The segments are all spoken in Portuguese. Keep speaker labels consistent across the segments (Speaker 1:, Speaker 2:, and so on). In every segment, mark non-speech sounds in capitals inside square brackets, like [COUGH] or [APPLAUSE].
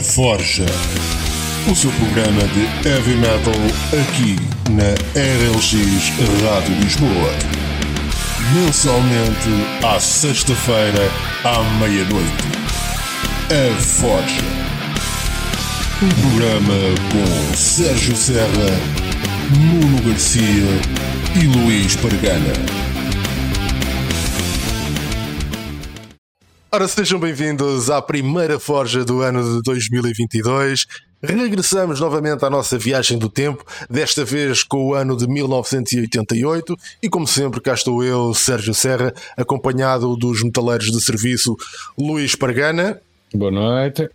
Speaker 1: A Forja. O seu programa de heavy metal aqui na RLX Rádio Lisboa. Mensalmente à sexta-feira à meia-noite. A Forja. Um programa com Sérgio Serra, Nuno Garcia e Luís Pargana. Ora, sejam bem-vindos à primeira forja do ano de 2022. Regressamos novamente à nossa viagem do tempo, desta vez com o ano de 1988, e como sempre, cá estou eu, Sérgio Serra, acompanhado dos metaleiros de serviço Luís Pargana.
Speaker 2: Boa noite.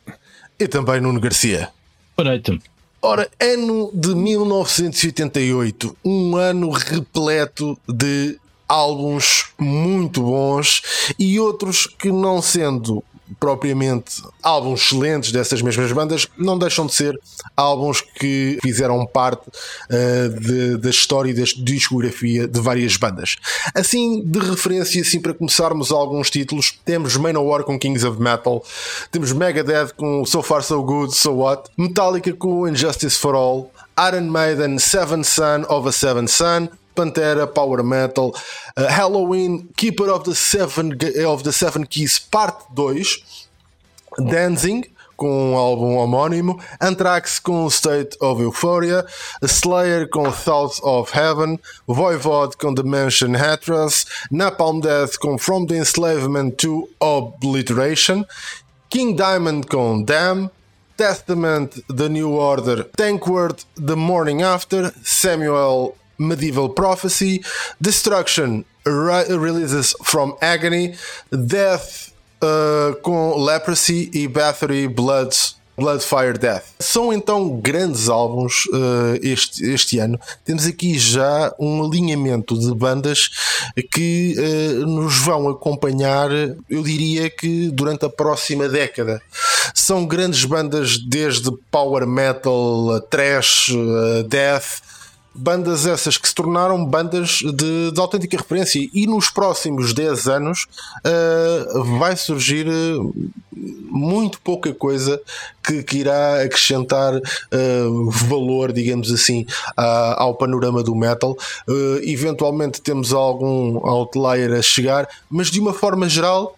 Speaker 1: E também Nuno Garcia.
Speaker 2: Boa noite.
Speaker 1: Ora, ano de 1988, um ano repleto de álbuns muito bons e outros que não sendo propriamente álbuns excelentes dessas mesmas bandas, não deixam de ser álbuns que fizeram parte uh, de, da história e da discografia de várias bandas. Assim, de referência, assim para começarmos alguns títulos, temos Manowar com Kings of Metal, temos Megadeth com So Far So Good, So What, Metallica com Injustice for All, Iron Maiden, Seven Son of a Seven Son, Pantera, Power Metal, uh, Halloween, Keeper of the Seven of the Seven Keys, parte 2, Dancing com um álbum homónimo, Anthrax com State of Euphoria, Slayer com Thoughts of Heaven, Voivod com Dimension Hatras, Napalm Death com From the Enslavement to Obliteration, King Diamond com Damn, Testament, The New Order, Tankward, The Morning After, Samuel Medieval Prophecy, Destruction releases from Agony, Death uh, com Leprosy e Battery Bloods. Bloodfire Death. São então grandes álbuns uh, este, este ano. Temos aqui já um alinhamento de bandas que uh, nos vão acompanhar, eu diria que durante a próxima década. São grandes bandas desde power metal, trash, uh, death, bandas essas que se tornaram bandas de, de autêntica referência e nos próximos 10 anos uh, vai surgir uh, muito pouca coisa que, que irá acrescentar uh, valor, digamos assim, ao panorama do metal. eventualmente temos algum outlier a chegar, mas de uma forma geral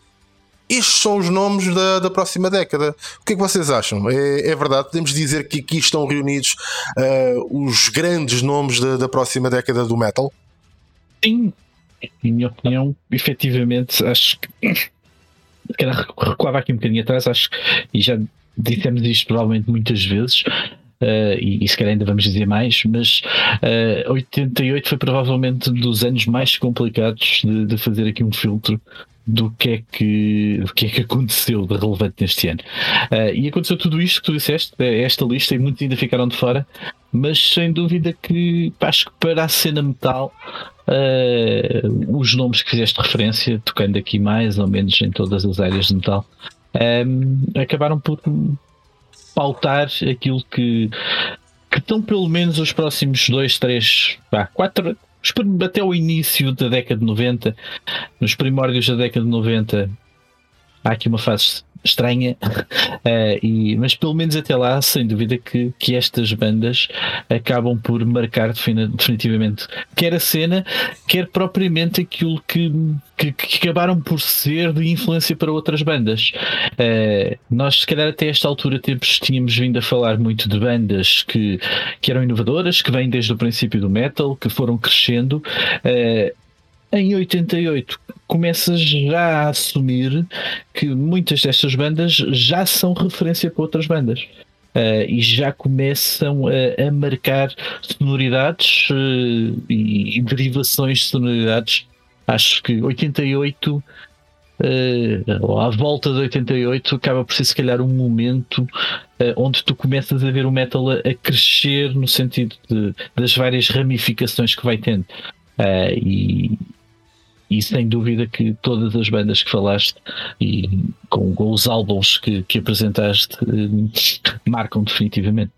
Speaker 1: estes são os nomes da, da próxima década. O que é que vocês acham? É, é verdade? Podemos dizer que aqui estão reunidos uh, os grandes nomes da, da próxima década do metal?
Speaker 2: Sim, em minha opinião, efetivamente, acho que. Recuava aqui um bocadinho atrás, acho e já dissemos isto provavelmente muitas vezes, Uh, e, e se calhar ainda vamos dizer mais, mas uh, 88 foi provavelmente um dos anos mais complicados de, de, fazer aqui um filtro do que é que, do que, é que aconteceu de relevante neste ano. Uh, e aconteceu tudo isto que tu disseste, eh, esta lista, e muitos ainda ficaram de fora, mas sem dúvida que acho que para a cena metal. Uh, os nomes que fizeste referência, tocando aqui mais ou menos em todas as áreas de metal, um, acabaram por pautar aquilo que, que estão pelo menos os próximos dois, três, quatro, até o início da década de 90, nos primórdios da década de 90, há aqui uma fase estranha, uh, [LAUGHS] e, mas pelo menos até lá, sem dúvida que, que estas bandas acabam por marcar definitivamente quer a cena, quer propriamente aquilo que, que, que acabaram por ser de influência para outras bandas. Uh, nós, se calhar, até esta altura temos, tínhamos vindo a falar muito de bandas que, que eram inovadoras, que vêm desde o princípio do metal, que foram crescendo. Uh, em 88 começa já a assumir que muitas destas bandas já são referência para outras bandas. Uh, e já começam a, a marcar sonoridades uh, e, e, derivações de sonoridades. Acho que 88, uh, ou à volta de 88, acaba por ser se calhar um momento onde tu começas a ver o metal a, a crescer no sentido de, das várias ramificações que vai tendo. e, e sem dúvida que todas as bandas que falaste e com, com os álbuns que, que apresentaste eh, marcam definitivamente.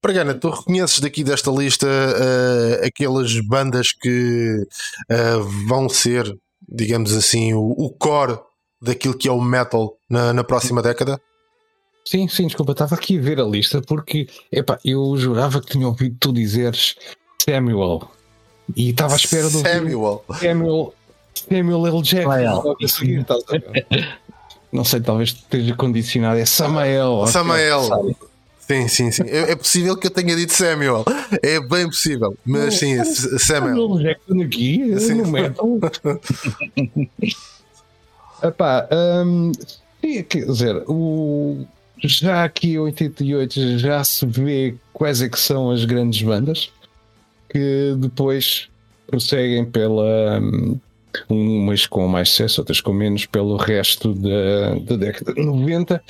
Speaker 1: Pregana, tu reconheces daqui desta lista uh, aquelas bandas que uh, vão ser, digamos assim, o, o, core daquilo que é o metal na, na próxima década?
Speaker 3: Sim, sim, desculpa, estava aqui a ver a lista porque epá, eu jurava que tinha ouvido tu dizeres Samuel e estava à espera do
Speaker 1: Samuel.
Speaker 3: Samuel, Samuel L. Jackson. A seguir, estás a ver? Não sei, talvez esteja condicionado. É Samael.
Speaker 1: Samael. Sim, sim, sim. É, é possível que eu tenha dito Samuel. É bem possível. Mas sim, é Samuel.
Speaker 3: Samuel Jackson aqui
Speaker 1: Sim.
Speaker 3: no metal. [LAUGHS] Epá, hum, sim, quer dizer, o, já aqui em 88 já se vê quais é que são as grandes bandas que depois prosseguem pela hum, umas com mais sucesso, outras com menos pelo resto da, da década de 90.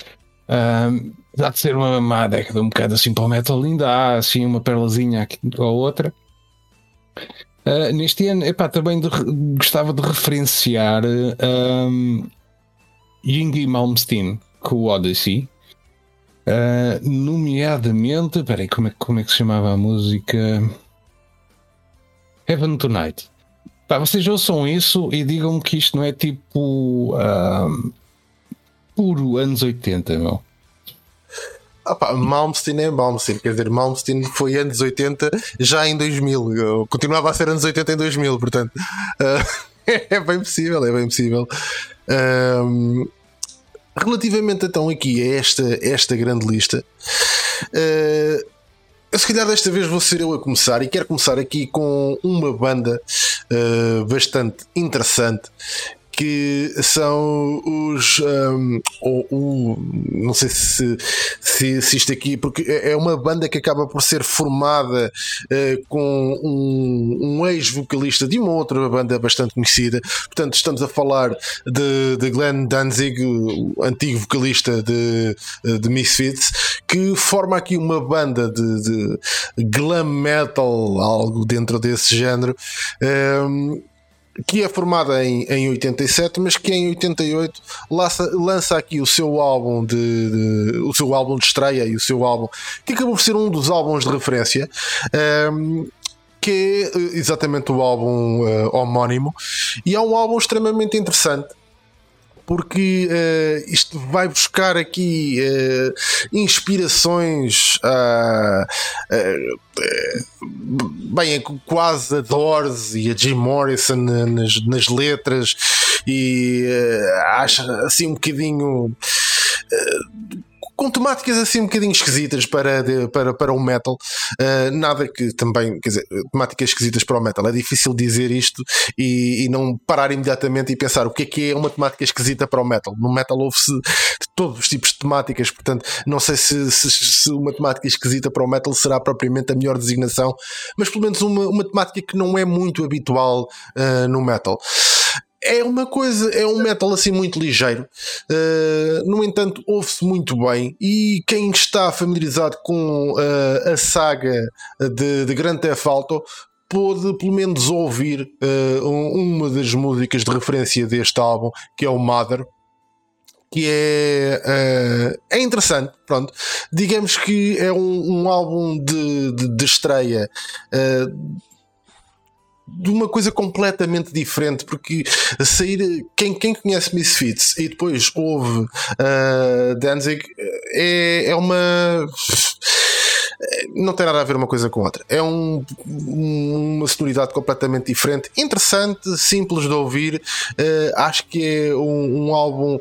Speaker 3: Hum, Apesar de ser uma má década um bocado assim para o metal, ainda há assim uma perlazinha aqui ou outra. Uh, neste ano, epá, também de gostava de referenciar um, Malmsteen com o Odyssey, Uh, nomeadamente, peraí, como é, como é que se chamava a música? Heaven Tonight. Pá, vocês ouçam isso e digam-me que isto não é tipo um, puro anos 80, meu.
Speaker 1: Ah pá, Malmsteen é Malmsteen, quer dizer, Malmsteen foi anos 80, já em 2000. Eu continuava a ser anos 80 em 2000, portanto, ah, [LAUGHS] é bem possível, é bem possível. Ahm, relativamente então aqui a esta, esta grande lista, ah, se calhar desta vez vou ser eu a começar e quero começar aqui com uma banda ah, bastante interessante que são os um, o, o- não sei se, se, se isto aqui porque é é uma banda que acaba por ser formada eh, com um, um ex-vocalista de uma outra banda bastante conhecida. Portanto estamos a falar de, de Glenn Danzig o antigo vocalista de, de Misfits que forma aqui uma banda de, de glam metal algo dentro desse género. Um, que é formada em, em 87, mas que em 88 lança, lança aqui o seu álbum de, de- o seu álbum de estreia e o seu álbum que acabou por ser um dos álbuns de referência. ehm, que é eh, exatamente o álbum eh, homónimo, e é um álbum extremamente interessante porque eh, isto vai buscar aqui eh, inspirações ah, eh, eh, bem, quase a Doors e a Jim Morrison nas, nas letras e acho assim um bocadinho com temáticas assim um bocadinho esquisitas para, de- para, para o metal. Uh, nada que também, quer dizer, temáticas esquisitas para o metal. É difícil dizer isto e, e não parar imediatamente e pensar o que é que é uma temática esquisita para o metal. No metal houve-se de todos os tipos de temáticas, portanto, não sei se, se, se uma temática esquisita para o metal será propriamente a melhor designação, mas pelo menos uma, uma temática que não é muito habitual uh, no metal. É uma coisa, é um metal assim muito ligeiro, Uh, no entanto, ouve-se muito bem. E quem está familiarizado com uh, a saga de, de Grand Theft Auto pôde pelo menos ouvir uh, um- uma das músicas de referência deste álbum, que é o Mother. Que é, é interessante, pronto. Digamos que é um, um álbum de, de, de estreia de uma coisa completamente diferente, porque sair quem, quem conhece Misfits e depois ouve uh, Danzig é, é uma não tem nada a ver uma coisa com outra. É um- uma sonoridade completamente diferente, interessante, simples de ouvir. Uh, acho que é um, um álbum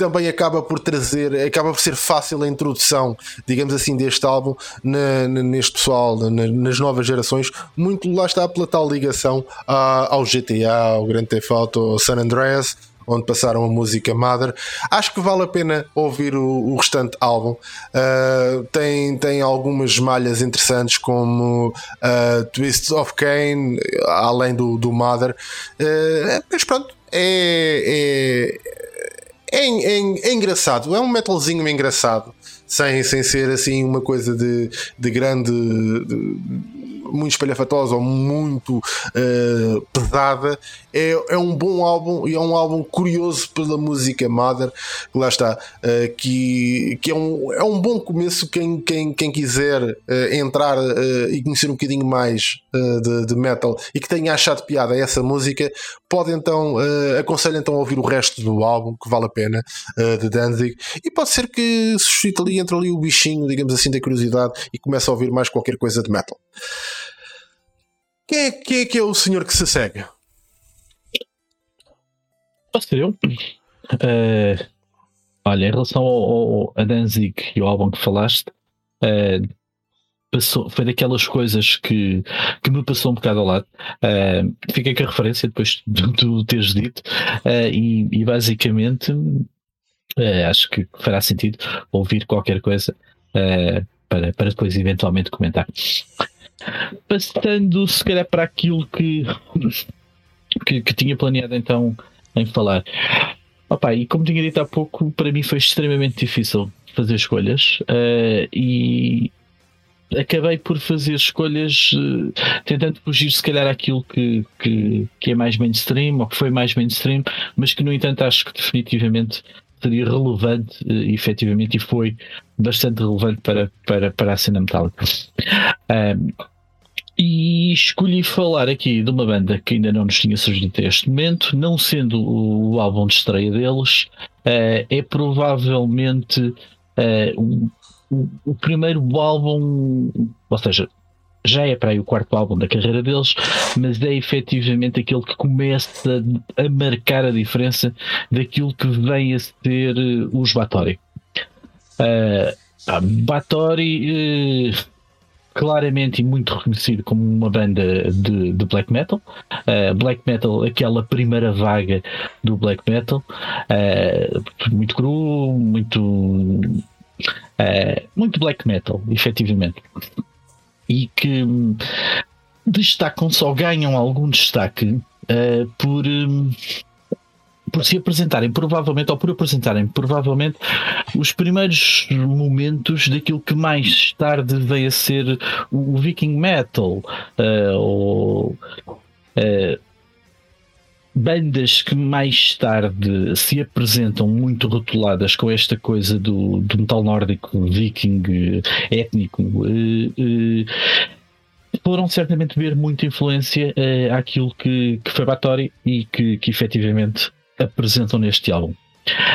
Speaker 1: também acaba por trazer, acaba por ser fácil a introdução, digamos assim, deste álbum na- neste pessoal, na- nas novas gerações. Muito lá está pela tal ligação ao GTA, ao Grand Theft Auto, ao San Andreas onde passaram a música Mother. Acho que vale a pena ouvir o, o restante álbum. Uh, tem, tem algumas malhas interessantes, como uh, Twists of Cain, além do, do Mother. Uh, mas pronto, é, é, é, é- é engraçado. É um metalzinho engraçado. Sem, sem ser assim uma coisa de, de grande de- muito espalhafatosa ou muito uh, pesada, é, é um bom álbum e é um álbum curioso pela música Mother, lá está, uh, que, que é, um, é um bom começo. Quem, quem, quem quiser uh, entrar e conhecer um bocadinho mais de, de, metal e que tenha achado piada essa música, pode então, aconselho então a ouvir o resto do álbum, que vale a pena, de Danzig, e pode ser que suscite ali, entre ali o bichinho, digamos assim, da curiosidade e comece a ouvir mais qualquer coisa de metal. Quem é, quem é que é o senhor que se segue?
Speaker 2: Pode ser eu. Uh, olha, em relação ao, ao, a Danzig e ao álbum que falaste, uh, passou, foi daquelas coisas que, que me passou um bocado ao lado. Uh, fiquei com a referência depois [LAUGHS] de tu teres dito, e, e, basicamente acho que fará sentido ouvir qualquer coisa para, para depois eventualmente comentar. Passando se calhar para aquilo que, que, que tinha planeado então em falar. Opa, e como tinha dito há pouco, para mim foi extremamente difícil fazer escolhas uh, e acabei por fazer escolhas uh, tentando fugir se calhar aquilo que, que, que, é mais mainstream ou que foi mais mainstream, mas que no entanto acho que definitivamente seria relevante uh, efetivamente e foi bastante relevante para, para, para a cena metálica. E escolhi falar aqui de uma banda que ainda não nos tinha surgido até este momento, não sendo o álbum de estreia deles, uh, é provavelmente uh, o, o, primeiro álbum, ou seja, já é para aí o quarto álbum da carreira deles, mas é efetivamente aquele que começa a marcar a diferença daquilo que vem a ser eh, os Batori. Uh, Batori claramente e muito reconhecido como uma banda de, de black metal. Uh, black metal, aquela primeira vaga do black metal, uh, muito cru, muito. Uh, muito black metal, efetivamente. E que destacam, só ganham algum destaque por. Um, por se apresentarem provavelmente, ou por apresentarem provavelmente os primeiros momentos daquilo que mais tarde veio a ser o Viking Metal, uh, ou uh, bandas que mais tarde se apresentam muito rotuladas com esta coisa do, do metal nórdico, viking, étnico. Uh, foram certamente ver muita influência àquilo que, que foi Batori e que, que efetivamente apresentam neste álbum.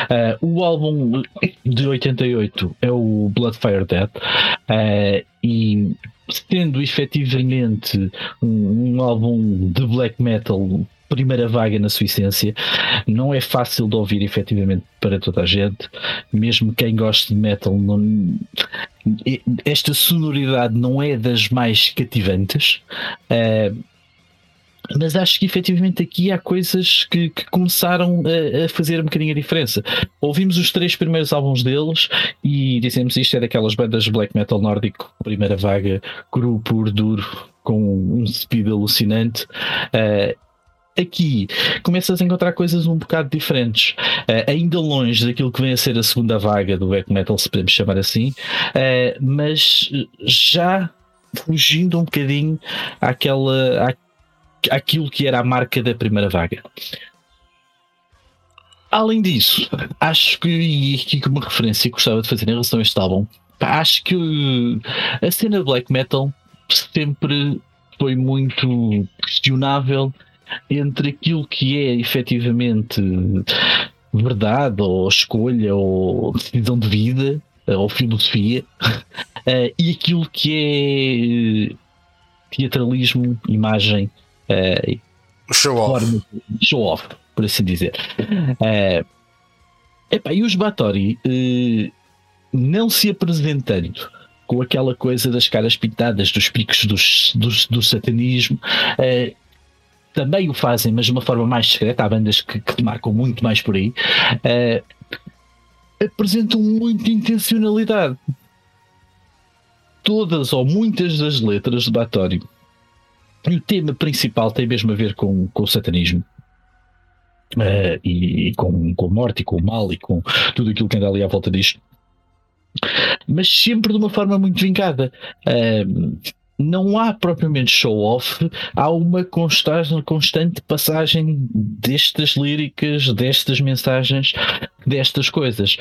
Speaker 2: Uh, o álbum de 88 é o Bloodfire Dead uh, e sendo efetivamente um, um, álbum de black metal primeira vaga na sua essência não é fácil de ouvir efetivamente para toda a gente mesmo quem gosta de metal não, esta sonoridade não é das mais cativantes uh, mas acho que efetivamente aqui há coisas que, que começaram a, a, fazer um bocadinho a diferença. Ouvimos os três primeiros álbuns deles e dizemos isto é daquelas bandas black metal nórdico, primeira vaga, cru, puro, duro, com um speed alucinante. Uh, aqui começas a encontrar coisas um bocado diferentes, uh, ainda longe daquilo que vem a ser a segunda vaga do black metal, se podemos chamar assim, uh, mas já fugindo um bocadinho àquela, à, aquilo que era a marca da primeira vaga. Além disso, acho que, e aqui como referência que gostava de fazer em relação a este álbum, acho que a cena black metal sempre foi muito questionável entre aquilo que é efetivamente verdade ou escolha ou decisão de vida ou filosofia [LAUGHS] e aquilo que é teatralismo, imagem Uh,
Speaker 1: show off.
Speaker 2: Show off, por assim dizer. Uh, epá, e os Batori uh, não se apresentando com aquela coisa das caras pintadas, dos picos dos, dos, do satanismo. Uh, também o fazem, mas de uma forma mais discreta. Há bandas que, que marcam muito mais por aí. Uh, apresentam muita intencionalidade. Todas ou muitas das letras de Batório e o tema principal tem mesmo a ver com, com o satanismo. Uh, e, e, com, com morte, e com o mal, e com tudo aquilo que anda ali à volta disto. Mas sempre de uma forma muito vincada. Uh, não há propriamente show-off, há uma constante, constante passagem destas líricas, destas mensagens, destas coisas.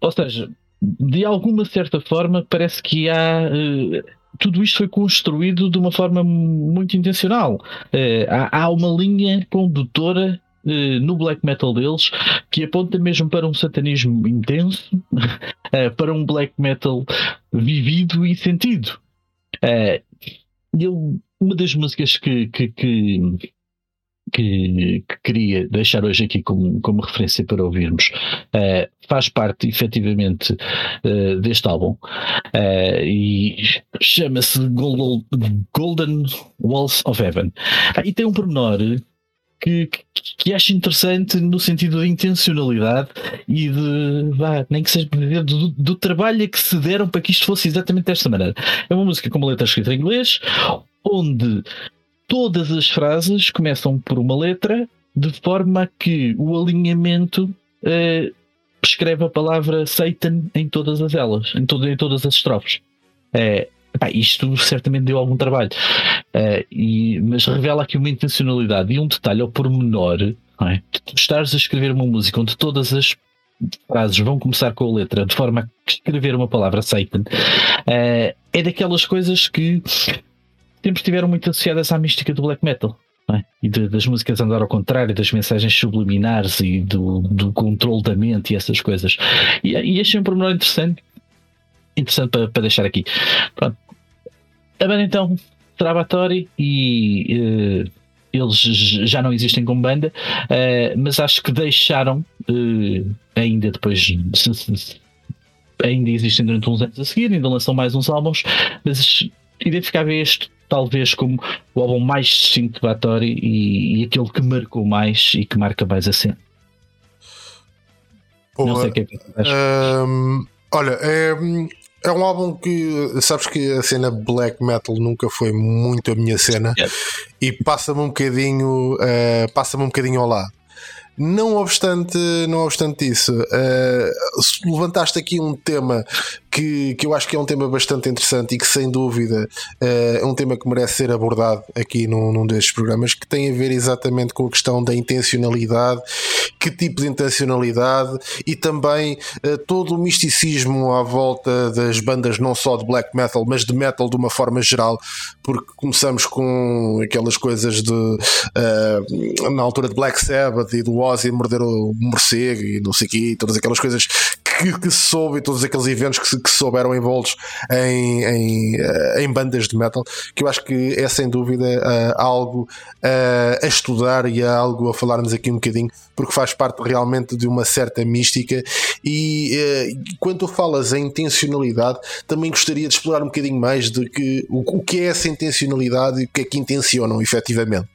Speaker 2: Ou seja, de alguma certa forma, parece que há. Uh, tudo isto foi construído de uma forma muito intencional. Uh, há, há, uma linha condutora uh, no black metal deles que aponta mesmo para um satanismo intenso, [LAUGHS] para um black metal vivido e sentido. Uh, eu, uma das músicas que, que, que, que, que, queria deixar hoje aqui como, como referência para ouvirmos uh, faz parte efetivamente uh, deste álbum uh, e chama-se Golden Walls of Heaven. Ah, e tem um pormenor que, que, que, acho interessante no sentido de intencionalidade e de, vá, nem que seja do, do trabalho que se deram para que isto fosse exatamente desta maneira. É uma música com uma letra escrita em inglês, onde todas as frases começam por uma letra, de forma que o alinhamento eh, escreve a palavra Satan em todas as elas, em, em todas as estrofes. É, Epá, isto certamente deu algum trabalho, uh, e, mas revela aqui uma intencionalidade e um detalhe ao pormenor. Não é? Tu estás a escrever uma música onde todas as frases vão começar com a letra de forma a escrever uma palavra Satan, uh, é daquelas coisas que sempre estiveram muito associadas à mística do black metal. É? E de, das músicas andar ao contrário, das mensagens subliminares e do, do controle da mente e essas coisas. E, e achei um pormenor interessante interessante para, para deixar aqui. Pronto. A banda então, Travatori e uh, eles já não existem como banda, uh, mas acho que deixaram uh, ainda depois. Se, se, ainda existem durante uns anos a seguir, ainda lançam mais uns álbuns, mas identificava este talvez como o álbum mais Batori e, e, aquele que marcou mais e que marca mais a cena.
Speaker 1: Não sei o que é que um, Olha, é, é um álbum que sabes que a cena black metal nunca foi muito a minha cena e passa-me um bocadinho uh, passa-me um bocadinho ao lado. Não obstante, não obstante isso, uh, levantaste aqui um tema que, que eu acho que é um tema bastante interessante e que, sem dúvida, uh, é um tema que merece ser abordado aqui num, num destes programas, que tem a ver exatamente com a questão da intencionalidade, que tipo de intencionalidade e também uh, todo o misticismo à volta das bandas, não só de black metal, mas de metal de uma forma geral, porque começamos com aquelas coisas de uh, na altura de Black Sabbath e do Ozzy morder o morcego e não sei o quê, todas aquelas coisas que, que soube, todos aqueles eventos que, que souberam envoltos em, em, uh, em, bandas de metal, que eu acho que é sem dúvida uh, algo uh, a estudar e algo a falarmos aqui um bocadinho, porque faz parte realmente de uma certa mística. E quando tu falas em intencionalidade, também gostaria de explorar um bocadinho mais de que, o, o que é essa intencionalidade e o que é que intencionam efetivamente.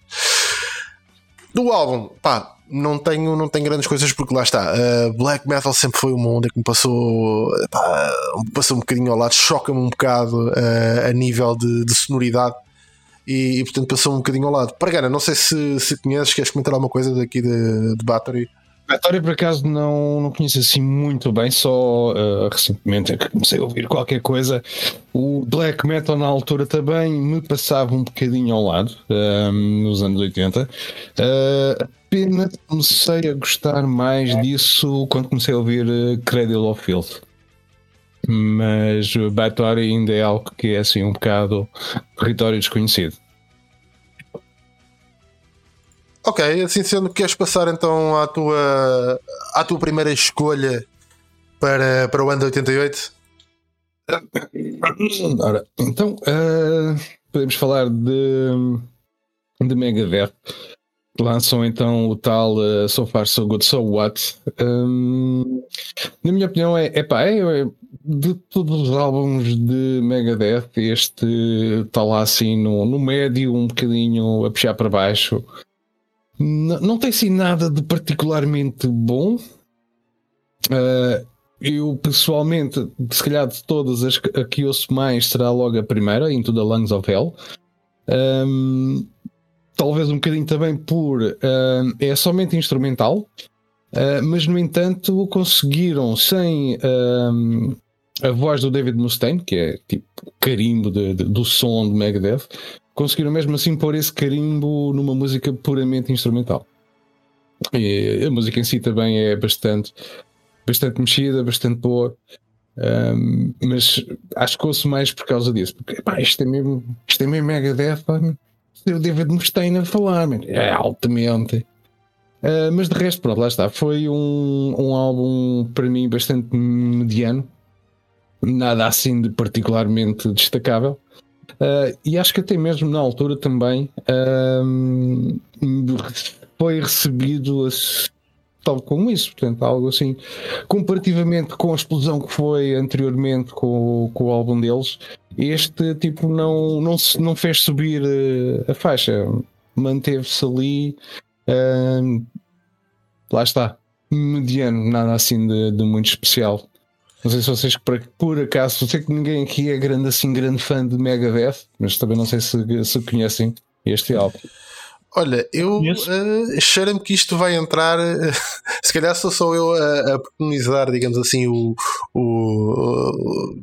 Speaker 1: Do álbum, pá, não tenho, não tenho grandes coisas porque lá está. Uh, black metal sempre foi uma onda que me passou, passou um bocadinho ao lado, choca-me um bocado uh, a nível de, de sonoridade e, e, portanto passou um bocadinho ao lado. Pargana, não sei se, se conheces, queres comentar alguma coisa daqui de, de Battery?
Speaker 3: Battery por acaso não, não conheço assim muito bem, só uh, recentemente é que comecei a ouvir qualquer coisa. O black metal na altura também me passava um bocadinho ao lado, nos anos 80. Uh, pena comecei a gostar mais disso quando comecei a ouvir uh, Cradle of Filth. Mas Bathory ainda é algo que é assim um bocado território desconhecido.
Speaker 1: Ok, assim sendo, queres passar então à tua, à tua primeira escolha para, para o ano de 88?
Speaker 3: Ora, então uh, podemos falar de, de Megadeth lançam então o tal uh, So Far So Good So What. Um, na minha opinião, é, epá, é, é de todos os álbuns de Megadeth, este está lá assim no, no médio, um bocadinho a puxar para baixo. Não tem assim nada de particularmente bom. Uh, eu pessoalmente, se calhar de todas as que, a que ouço mais será logo a primeira, Into the Lungs of Hell. Um, talvez um bocadinho também por é somente instrumental, uh, mas no entanto conseguiram sem uh, a voz do David Mustaine, que é tipo carimbo de, de, do som de Megadeth, conseguiram mesmo assim pôr esse carimbo numa música puramente instrumental. E a música em si também é bastante, bastante mexida, bastante boa. Um, mas acho que ouço mais por causa disso, porque pá, isto é mesmo, isto é mesmo Megadeth, o David Mustaine a falar, man. é altamente. Uh, mas de resto, pronto, lá está. Foi um, um álbum para mim bastante mediano, nada assim de particularmente destacável. Uh, e acho que até mesmo na altura também uh, foi recebido tal como isso, portanto, algo assim. Comparativamente com a explosão que foi anteriormente com, com o álbum deles, este tipo não, não, não fez subir a faixa, manteve-se ali lá está, mediano, nada assim de, de, muito especial. Não sei se vocês, por, por acaso, sei que ninguém aqui é grande assim, grande fã de Megadeth, mas também não sei se, se conhecem este álbum.
Speaker 1: Olha, eu uh, cheiro-me que isto vai entrar. Uh, [LAUGHS] se calhar sou só eu a, a preconizar, digamos assim, o, o,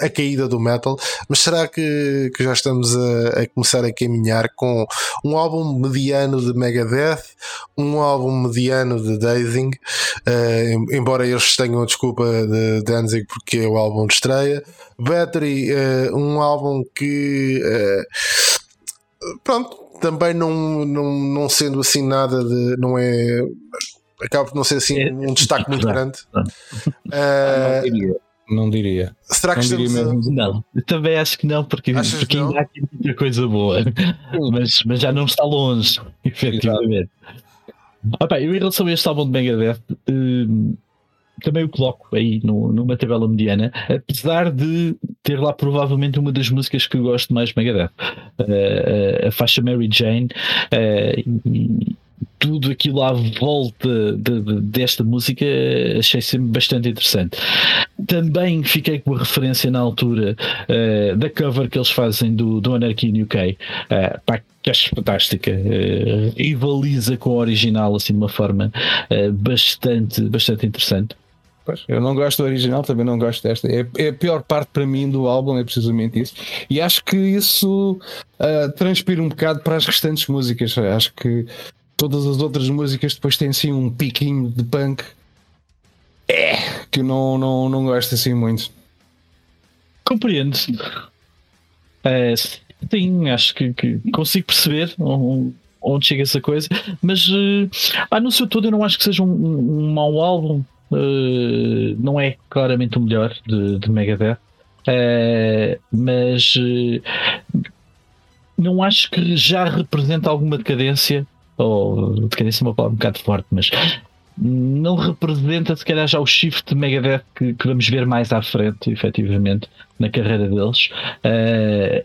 Speaker 1: a caída do metal, mas será que, que já estamos a, a, começar a caminhar com um álbum mediano de Megadeth, um álbum mediano de Dazing, uh, embora eles tenham a desculpa de Danzig porque é o álbum de estreia, Battery, uh, um álbum que uh, pronto, também não, não, não sendo assim nada de não é acaba por não ser assim é, um destaque muito grande.
Speaker 3: Uh, não diria.
Speaker 1: Será que
Speaker 2: não
Speaker 1: estamos
Speaker 2: diria mesmo. Não, eu também acho que não, porque, porque ainda há aqui muita coisa boa, mas, mas já não está longe, efetivamente. Opa, eu, em relação a este álbum de Megadeth, hum, também o coloco aí no, numa tabela mediana, apesar de ter lá provavelmente uma das músicas que eu gosto mais de Megadeth, uh, a faixa Mary Jane. Uh, tudo aquilo à volta de, de, desta música achei sempre bastante interessante. Também fiquei com a referência na altura uh, da cover que eles fazem do, do Anarchy in UK, uh, pá, que acho fantástica, uh, rivaliza com o original assim de uma forma uh, bastante, bastante interessante.
Speaker 3: Pois, eu não gosto do original, também não gosto desta. É, é, a pior parte para mim do álbum, é precisamente isso. E acho que isso uh, transpira um bocado para as restantes músicas. Acho que todas as outras músicas depois têm assim um piquinho de punk é, que eu não, não, não gosto assim muito.
Speaker 2: Compreendo. É, sim, acho que, que, consigo perceber onde chega essa coisa, mas uh, ah, no seu todo eu não acho que seja um, um, um mau álbum. Uh, não é claramente o melhor de, de Megadeth, uh, mas uh, não acho que já representa alguma decadência ou decadência é uma palavra um bocado forte, mas não representa se calhar já o shift de Megadeth que, que vamos ver mais à frente, efetivamente, na carreira deles. Uh, eh,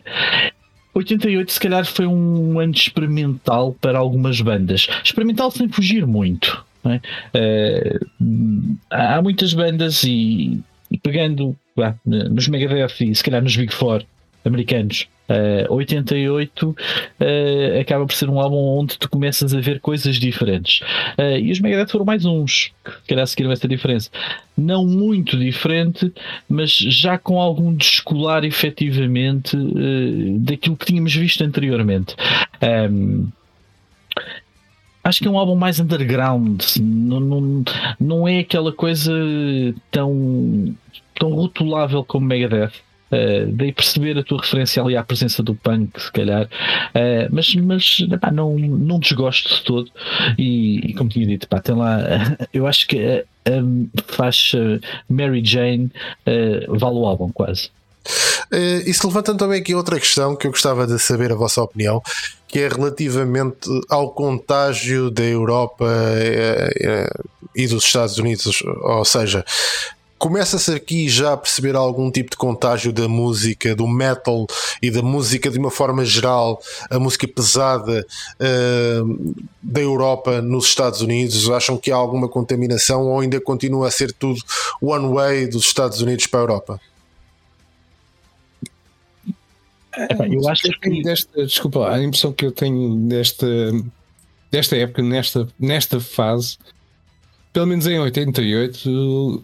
Speaker 2: 88 se calhar foi um ano experimental para algumas bandas. Experimental sem fugir muito. É? Uh, há muitas bandas e, e pegando nos Megadeth e se calhar nos Big Four americanos Uh, 88 uh, acaba por ser um álbum onde tu começas a ver coisas diferentes. Uh, e os Megadeth foram mais uns que calhar seguiram essa diferença. Não muito diferente, mas já com algum descolar efetivamente daquilo que tínhamos visto anteriormente. Um, acho que é um álbum mais underground, não, não, não é aquela coisa tão, tão rotulável como Megadeth. Uh, dei perceber a tua referência ali à presença do punk, se calhar, uh, mas, mas não, não desgosto de todo. E, e como tinha dito, pá, tem lá, [LAUGHS] eu acho que a faixa Mary Jane uh, vale o álbum quase.
Speaker 1: Uh, isso levantando também aqui outra questão que eu gostava de saber a vossa opinião, que é relativamente ao contágio da Europa e dos Estados Unidos, ou seja, começa-se aqui já a perceber algum tipo de contágio da música, do metal e da música de uma forma geral, a música pesada uh, da Europa nos Estados Unidos? Acham que há alguma contaminação ou ainda continua a ser tudo one way dos Estados Unidos para a Europa?
Speaker 3: É, eu acho que desta, desculpa, a impressão que eu tenho desta, desta época, nesta, nesta fase, pelo menos em 88,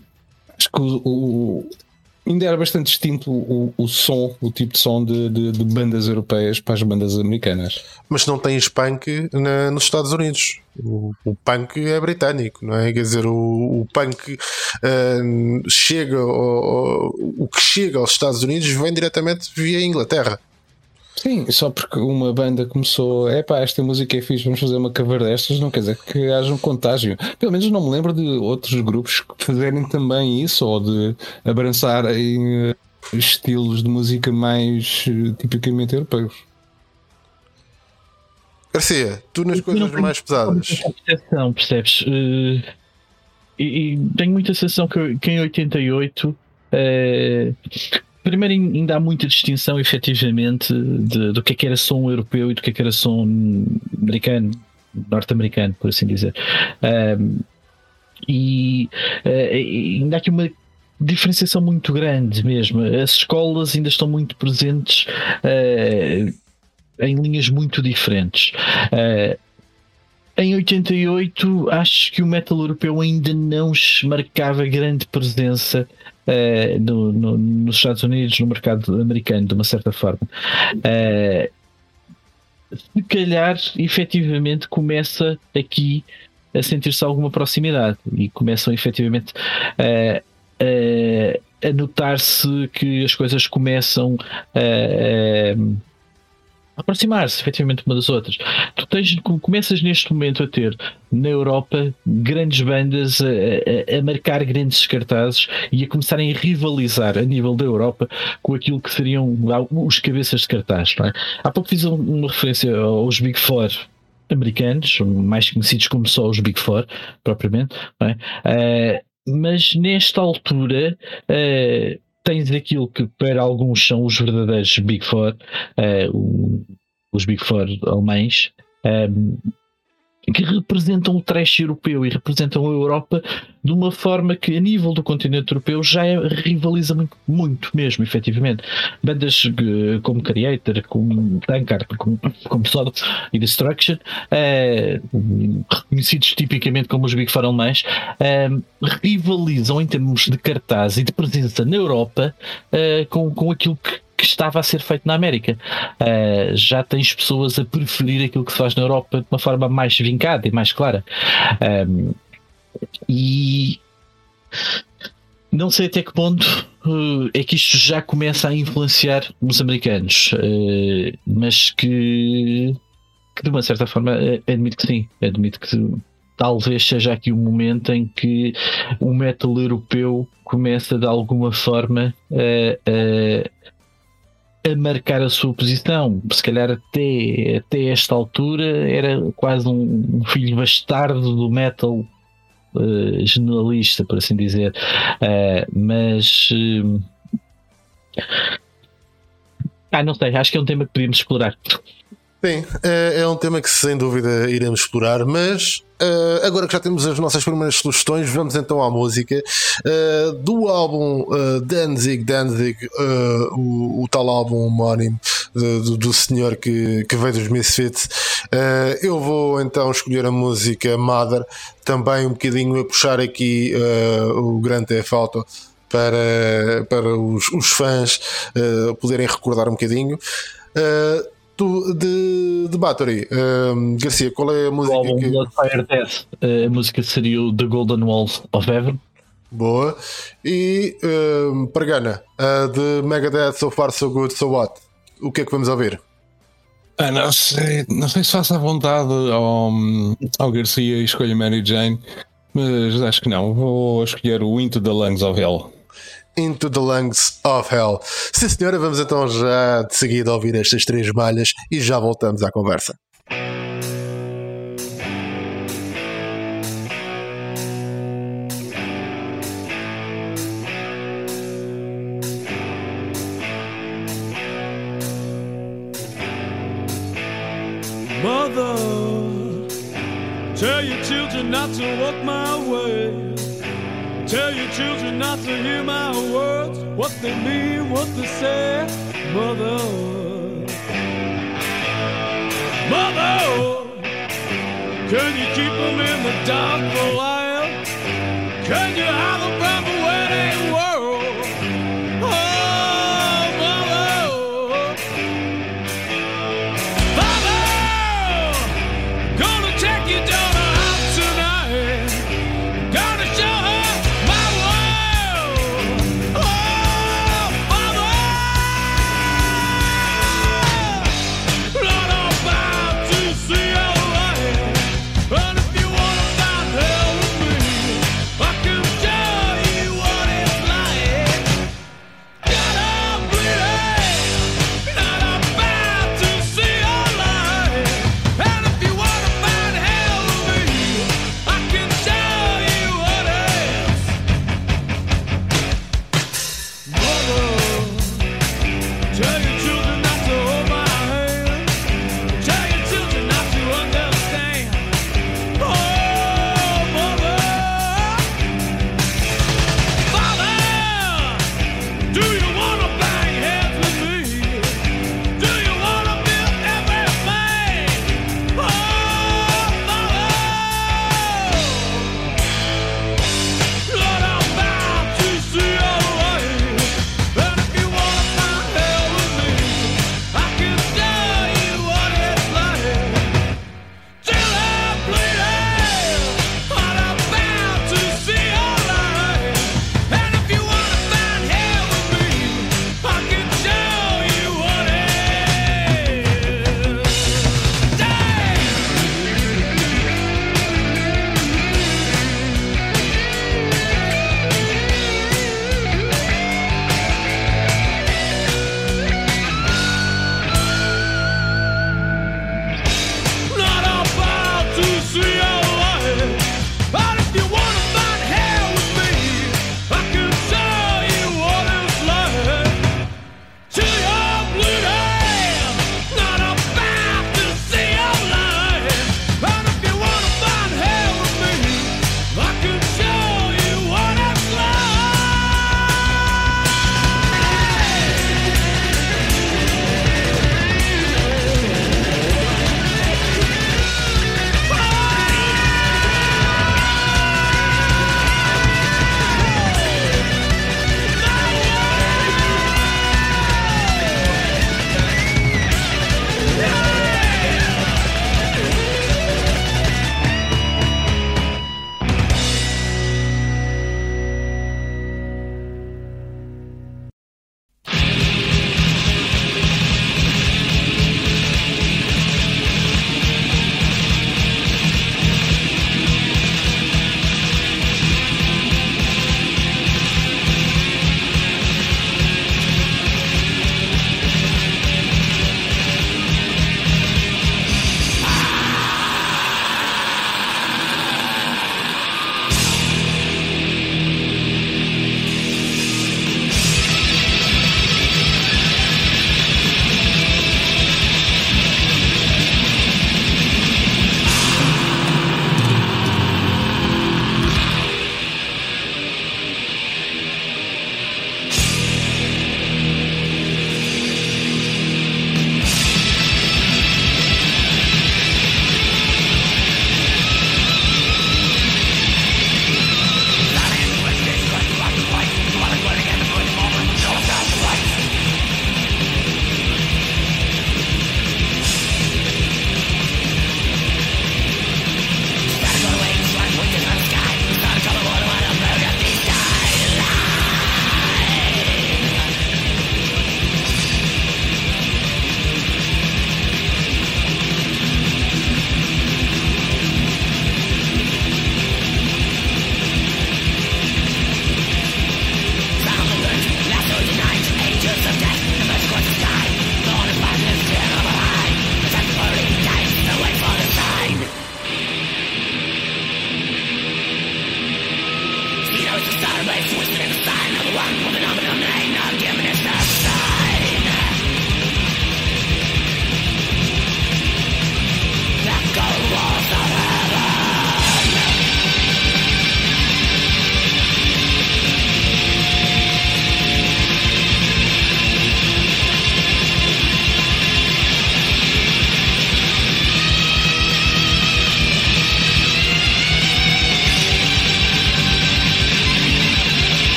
Speaker 3: acho que o, o, ainda era bastante distinto o, o som, o tipo de som de, de, de bandas europeias para as bandas americanas.
Speaker 1: Mas não tens punk na, nos Estados Unidos. O, o, punk é britânico, não é? Quer dizer, o, o punk uh, chega, ao, o que chega aos Estados Unidos vem diretamente via Inglaterra.
Speaker 3: Sim, só porque uma banda começou, é pá, esta música é fixe, vamos fazer uma cover destas, não quer dizer que haja um contágio. Pelo menos não me lembro de outros grupos que fazerem também isso, ou de abraçarem eh, estilos de música mais eh, tipicamente europeus.
Speaker 1: Garcia, tu nas coisas mais pesadas.
Speaker 2: Percepção, percebes? Uh, e, e, tenho muita sensação que, que em 88 uh, primeiro ainda há muita distinção efetivamente de, do que é que era som europeu e do que é que era som americano, norte-americano, por assim dizer. Um, e uh, ainda há aqui uma diferenciação muito grande mesmo. As escolas ainda estão muito presentes uh, em linhas muito diferentes. Uh, em 88, acho que o metal europeu ainda não marcava grande presença uh, no, no, nos Estados Unidos, no mercado americano, de uma certa forma. Uh, se calhar, efetivamente, começa aqui a sentir-se alguma proximidade e começam efetivamente a, a, a notar-se que as coisas começam a aproximar-se efetivamente uma das outras. Tu tens, começas neste momento a ter na Europa grandes bandas a, a, a, marcar grandes cartazes e a começarem a rivalizar a nível da Europa com aquilo que seriam os cabeças de cartaz. É? Há pouco fiz uma referência aos Big Four americanos, mais conhecidos como só os Big Four, propriamente. É? Uh, mas nesta altura uh, tens aquilo que para alguns são os verdadeiros Big Four, uh, os Big Four alemães, um, que representam o trash europeu e representam a Europa de uma forma que, a nível do continente europeu, já é, rivaliza muito, muito mesmo, efetivamente. Bandas uh, como Creator, como Tankard, como, como Soda e Destruction, uh, reconhecidos tipicamente como os Big Four alemães, uh, rivalizam em termos de cartaz e de presença na Europa com, com aquilo que que estava a ser feito na América. Uh, já tens pessoas a preferir aquilo que se faz na Europa de uma forma mais vincada e mais clara. Um, e não sei até que ponto uh, é que isto já começa a influenciar os americanos, uh, mas que, que, de uma certa forma admito que sim, admito que talvez seja aqui o um momento em que o metal europeu começa de alguma forma a a marcar a sua posição. Se calhar até, até esta altura era quase um, um filho bastardo do metal uh, generalista, por assim dizer. Uh, mas. Uh, ah, não sei, acho que é um tema que podíamos explorar.
Speaker 1: Sim, é, é um tema que sem dúvida iremos explorar, mas uh, agora que já temos as nossas primeiras sugestões, vamos então à música uh, do álbum uh, Danzig Danzig, o, o, tal álbum homónimo do, do senhor que, que veio dos Misfits. eu vou então escolher a música Mother, também um bocadinho a puxar aqui o Grande Theft Auto para, para os, os fãs poderem recordar um bocadinho. Uh, Tu, de, de Battery, um, Garcia, qual é a música? O álbum que...
Speaker 2: Fire Death, a música seria o The Golden Walls of Heaven.
Speaker 1: Boa. E um, Gana, a de Megadeth, So Far So Good, So What? O que é que vamos ouvir?
Speaker 3: Ah, não sei, não sei se faço a vontade ao, ao Garcia e escolha Mary Jane, mas acho que não. Vou escolher o Into the Lungs of Hell.
Speaker 1: Into the Lungs of Hell. Sim, senhora, vamos então já de seguida ouvir estas três malhas e já voltamos à conversa. Mother, tell your children not to walk my way. Children not to hear my words, what they mean, what they say, mother. Mother, can you keep them in the dark for a while? Can you hide them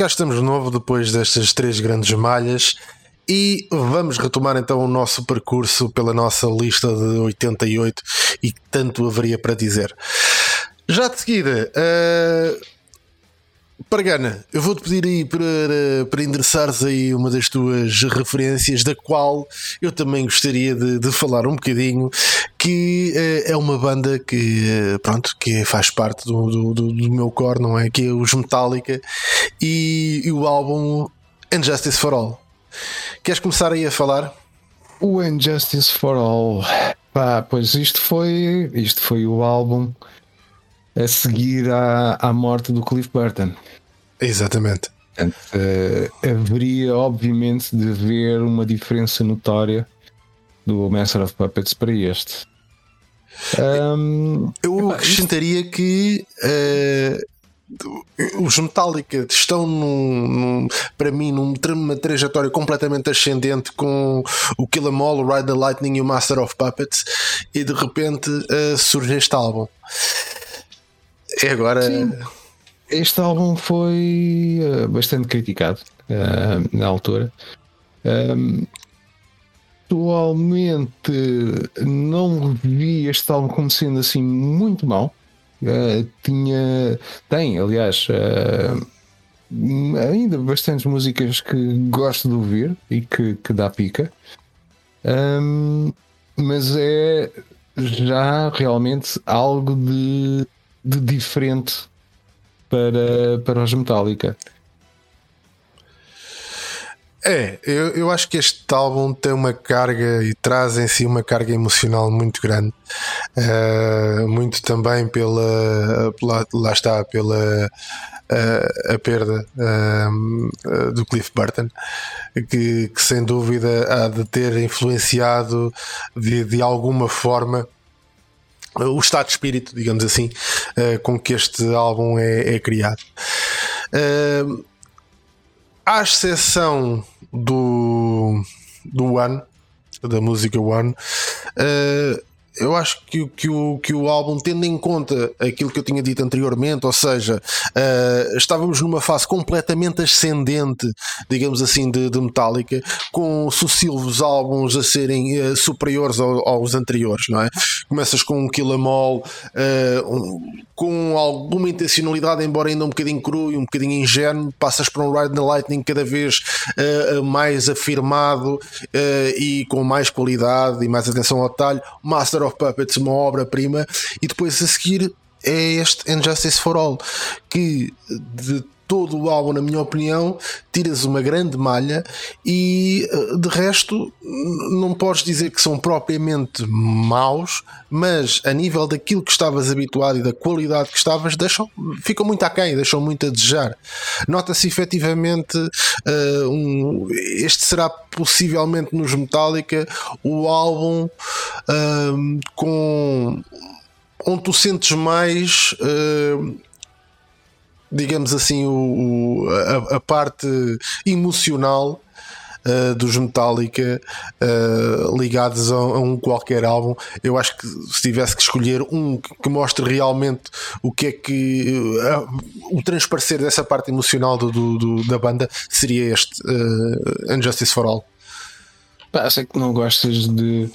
Speaker 1: cá estamos de novo depois destas três grandes malhas e vamos retomar então o nosso percurso pela nossa lista de 88 e tanto haveria para dizer. Já de seguida, uh, Pargana, eu vou-te pedir aí para, para endereçares aí uma das tuas referências, da qual eu também gostaria de, de falar um bocadinho, que uh, é uma banda que, uh, pronto, que faz parte do, do, do, meu core, não é? Que é os Metallica e, e o álbum Injustice for All. Queres começar aí a falar?
Speaker 3: O Injustice for All. Pá, pois isto foi, isto foi o álbum a seguir à, à morte do Cliff Burton.
Speaker 1: Exatamente.
Speaker 3: Portanto, uh, haveria, obviamente, de haver uma diferença notória do Master of Puppets para este.
Speaker 1: Um, Eu acrescentaria que uh, os Metallica estão num, num, para mim numa trajetória completamente ascendente com o Kill 'Em All, o Ride the Lightning e o Master of Puppets e de repente uh, surge este álbum. E agora. Sim.
Speaker 3: Este álbum foi uh, bastante criticado uh, na altura. Um, atualmente não vi este álbum como sendo assim muito mau. Uh, tinha, tem, aliás, ainda bastantes músicas que gosto de ouvir e que, que dá pica. Um, mas é já realmente algo de de diferente para, para os Metallica.
Speaker 1: É, eu, eu acho que este álbum tem uma carga e traz em si uma carga emocional muito grande, uh, muito também pela, lá, lá está, pela uh, a perda uh, do Cliff Burton, que, que, sem dúvida há de ter influenciado de, de alguma forma o estado de espírito, digamos assim, uh, com que este álbum é, é criado. Uh, à exceção do, do One, da música One, uh, eu acho que, que, o, que o álbum, tendo em conta aquilo que eu tinha dito anteriormente, ou seja, uh, estávamos numa fase completamente ascendente, digamos assim, de, de Metallica, com sucessivos álbuns a serem uh, superiores ao, aos anteriores, não é? Começas com um Kill Em All, uh, um, com alguma intencionalidade, embora ainda um bocadinho cru e um bocadinho ingênuo, passas para um Ride the Lightning cada vez mais afirmado e com mais qualidade e mais atenção ao detalhe. Master of of Puppets, uma obra-prima, e depois a seguir é este Injustice for All, que de todo o álbum, na minha opinião, tiras uma grande malha e eh, de resto não podes dizer que são propriamente maus, mas a nível daquilo que estavas habituado e da qualidade que estavas, deixam, ficam muito aquém, deixam muito a desejar. Nota-se efetivamente uh, um, este será possivelmente nos Metallica o álbum uh, com onde tu sentes mais uh, digamos assim, o, o a, a, parte emocional uh, dos Metallica uh, ligados a, a, um qualquer álbum. Eu acho que se tivesse que escolher um que, que mostre realmente o que é que uh, o transparecer dessa parte emocional do, do, do da banda seria este Unjustice for All.
Speaker 3: Pá, sei que não gostas de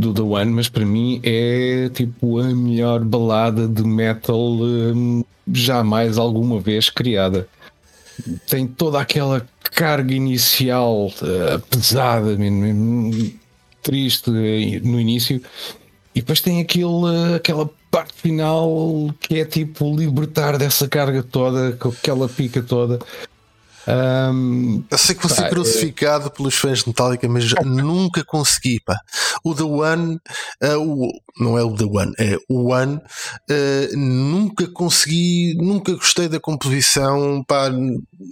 Speaker 3: do The One, mas para mim é tipo a melhor balada de metal um, jamais alguma vez criada. Tem toda aquela carga inicial uh, pesada, mesmo, triste no início, e depois tem aquele, aquela parte final que é tipo libertar dessa carga toda, com aquela pica toda. Um,
Speaker 1: eu sei que vou ser crucificado é... pelos fãs de Metallica, mas [LAUGHS] nunca consegui. Pá. O The One, uh, o, não é o The One, é o One, uh, nunca consegui, nunca gostei da composição. Pá,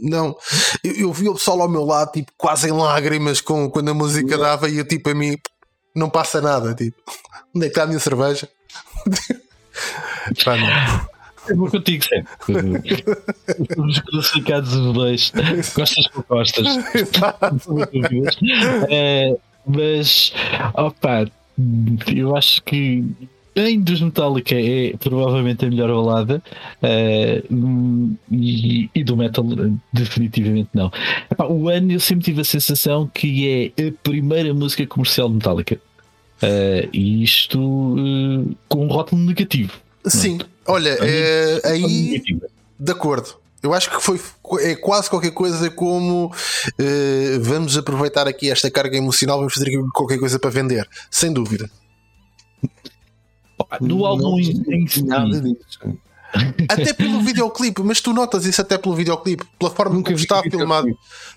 Speaker 1: não, eu, eu vi o pessoal ao meu lado, tipo, quase em lágrimas com, quando a música dava, e eu, tipo, a mim não passa nada. Tipo, [LAUGHS] onde é que está a minha cerveja? [LAUGHS]
Speaker 2: pá, não. Eu vou contigo sempre. Somos classificados os dois. Costas por costas. é, mas, opa, eu acho que em dos Metallica é provavelmente a melhor balada uh, e, e, do metal definitivamente não. Epá, o ano eu sempre tive a sensação que é a primeira música comercial de Metallica uh, e isto uh, com um rótulo negativo.
Speaker 1: Sim, olha, é, aí de acordo. Eu acho que foi é quase qualquer coisa como uh, vamos aproveitar aqui esta carga emocional, vamos fazer qualquer coisa para vender, sem dúvida.
Speaker 2: No álbum em si. Nada disso.
Speaker 1: Até pelo videoclipe, mas tu notas isso até pelo videoclipe, pela forma Nunca como está filmado.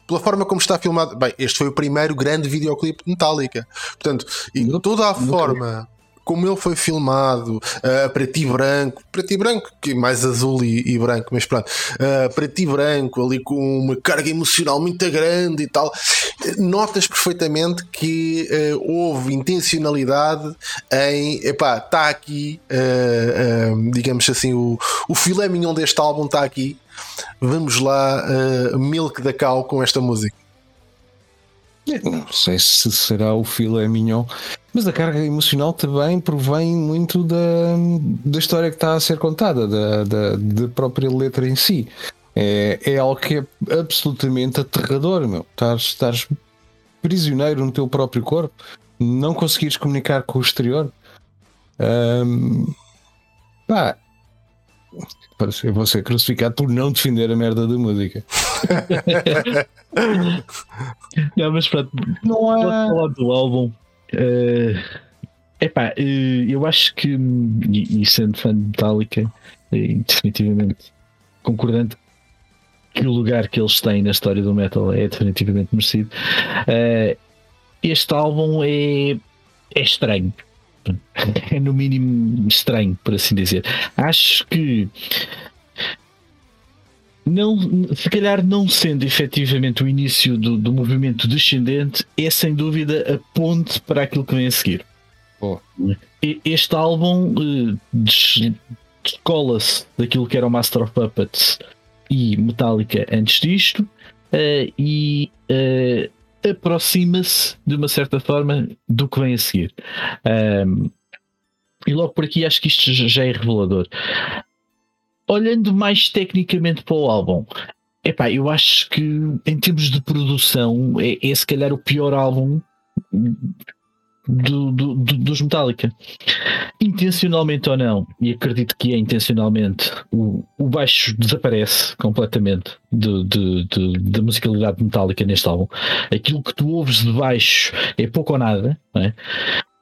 Speaker 1: Pela forma como está filmado. Bem, este foi o primeiro grande videoclipe de Metallica. Portanto, e toda a forma como ele foi filmado, uh, preto e branco, preto e branco, que mais azul e, e branco, mas pronto, uh, preto e branco, ali com uma carga emocional muito grande e tal, notas perfeitamente que uh, houve intencionalidade em, epá, está aqui, digamos assim, o, o filé mignon deste álbum está aqui, vamos lá, milk da cal com esta música.
Speaker 3: Não sei se será o filé mignon, mas a carga emocional também provém muito da, da história que está a ser contada, da, da, da própria letra em si. É, é algo que é absolutamente aterrador, meu. Estás, estás prisioneiro no teu próprio corpo, não conseguires comunicar com o exterior. Um, pá, eu vou ser crucificado por não defender a merda da música. [LAUGHS]
Speaker 2: não, mas pronto, não há. falar do álbum Uh, epá, uh, eu acho que, e, e, sendo fã de Metallica, uh, definitivamente concordante que o lugar que eles têm na história do metal é definitivamente merecido. Uh, este álbum é, é estranho. É no mínimo estranho, por assim dizer. Acho que não, se calhar não sendo efetivamente o início do, do movimento descendente, é sem dúvida a ponte para aquilo que vem a seguir. Oh. Este álbum uh, descola-se daquilo que era o Master of Puppets e Metallica antes disto uh, e uh, aproxima-se de uma certa forma do que vem a seguir. Um, e logo por aqui acho que isto já é revelador olhando mais tecnicamente para o álbum, epá, eu acho que em termos de produção é, é se calhar o pior álbum do, do, do, dos Metallica. Intencionalmente ou não, e acredito que é intencionalmente, o, o baixo desaparece completamente de, de, de, da musicalidade metálica neste álbum. Aquilo que tu ouves de baixo é pouco ou nada, é?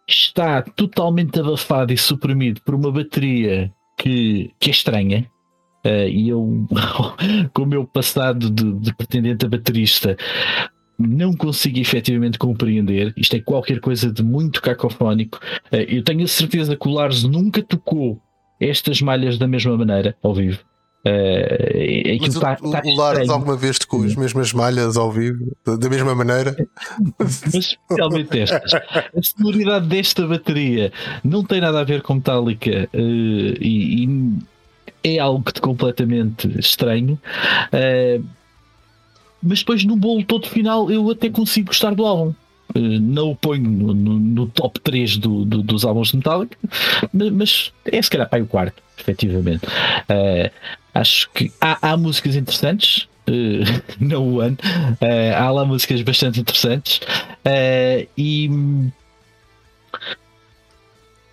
Speaker 2: está totalmente abafado e suprimido por uma bateria que, que é estranha. Uh, e eu, [LAUGHS] com o meu passado de, de pretendente a baterista, não consigo efetivamente compreender. Isto é qualquer coisa de muito cacofónico. Uh, eu tenho a certeza que o Lars nunca tocou estas malhas da mesma maneira ao vivo. Uh,
Speaker 1: Mas o, tá, tá o Lars alguma vez tocou as mesmas malhas ao vivo, da mesma maneira? [LAUGHS]
Speaker 2: Mas especialmente estas. A sonoridade desta bateria não tem nada a ver com Metallica uh, e, e é algo de completamente estranho. Uh, mas depois no bolo todo final eu até consigo gostar do álbum. Uh, não o ponho no, no, no top 3 do, do, dos álbuns de Metallica, mas é se calhar para o quarto, efetivamente. Uh, acho que há, há músicas interessantes, uh, [LAUGHS] não o ano, há lá músicas bastante interessantes e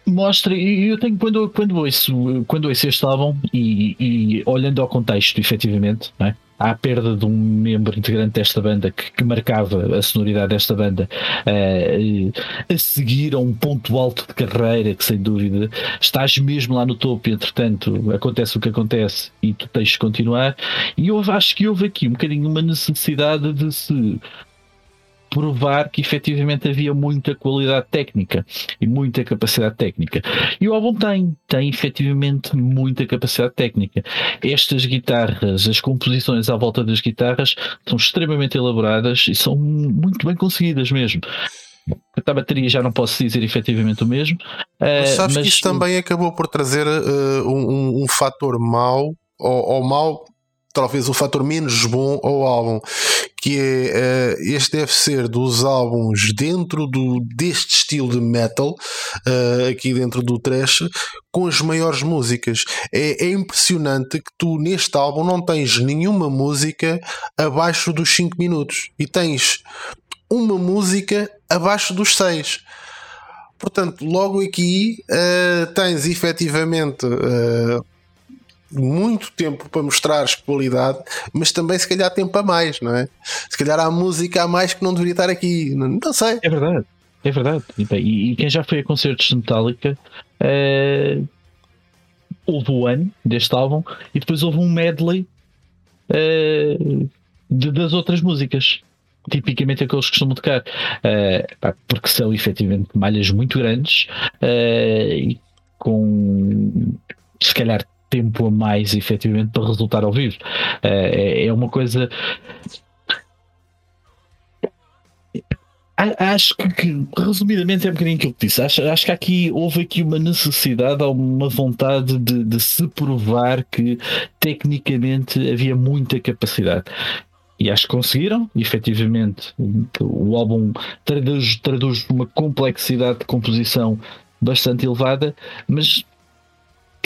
Speaker 2: mostra, eu tenho quando, quando, ouço, quando ouço este álbum e, e olhando ao contexto, efetivamente, não é? A perda de um membro integrante desta banda que, que marcava a sonoridade desta banda uh, a seguir a um ponto alto de carreira que sem dúvida estás mesmo lá no topo e entretanto acontece o que acontece e tu tens de continuar. E eu acho que houve aqui um bocadinho uma necessidade de se provar que efetivamente havia muita qualidade técnica e muita capacidade técnica. E o álbum tem, tem efetivamente muita capacidade técnica. Estas guitarras, as composições à volta das guitarras são extremamente elaboradas e são muito bem conseguidas mesmo. A bateria já não posso dizer efetivamente o mesmo.
Speaker 1: Mas sabes mas... que isso também acabou por trazer uh, um, um fator mau, ou, ou mau, talvez o fator menos bom ao álbum, que é uh, este deve ser dos álbuns dentro do, deste estilo de metal, uh, aqui dentro do trash, com as maiores músicas. É, é, impressionante que tu neste álbum não tens nenhuma música abaixo dos 5 minutos e tens uma música abaixo dos 6. Portanto, logo aqui uh, tens efetivamente muito tempo para mostrares qualidade, mas também se calhar tempo a mais, não é? Se calhar há música a mais que não deveria estar aqui, não, não sei.
Speaker 2: É verdade, é verdade. E, e, quem já foi a concertos de Metallica uh, houve o ano deste álbum e depois houve um medley uh, de, das outras músicas tipicamente aqueles que costumam tocar, uh, porque são efetivamente malhas muito grandes uh, com se calhar tempo a mais efetivamente para resultar ao vivo. Uh, é, é uma coisa. Acho que, resumidamente, é um bocadinho aquilo que disse. Acho, acho que aqui houve aqui uma necessidade uma vontade de, de se provar que tecnicamente havia muita capacidade. E acho que conseguiram, e, efetivamente. O álbum traduz, traduz uma complexidade de composição bastante elevada, mas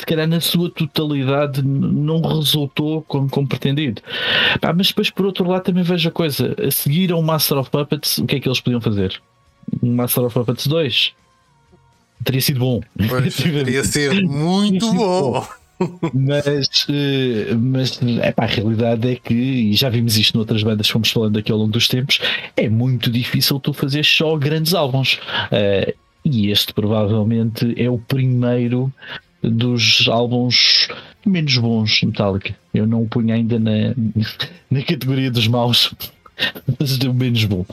Speaker 2: se calhar na sua totalidade não resultou como, como pretendido. Pá, mas depois, por outro lado, também vejo a coisa: a seguir ao Master of Puppets, o que é que eles podiam fazer? Um Master of Puppets 2 teria sido bom.
Speaker 1: Pois, teria sido [LAUGHS] muito bom
Speaker 2: mas, eh, mas epá, a realidade é que, e já vimos isto noutras bandas que fomos falando aqui ao longo dos tempos, é muito difícil tu fazer só grandes álbuns. Uh, e este provavelmente é o primeiro dos álbuns menos bons Metallica. Eu não o ponho ainda na, [LAUGHS] na categoria dos maus, [LAUGHS] mas o menos bom.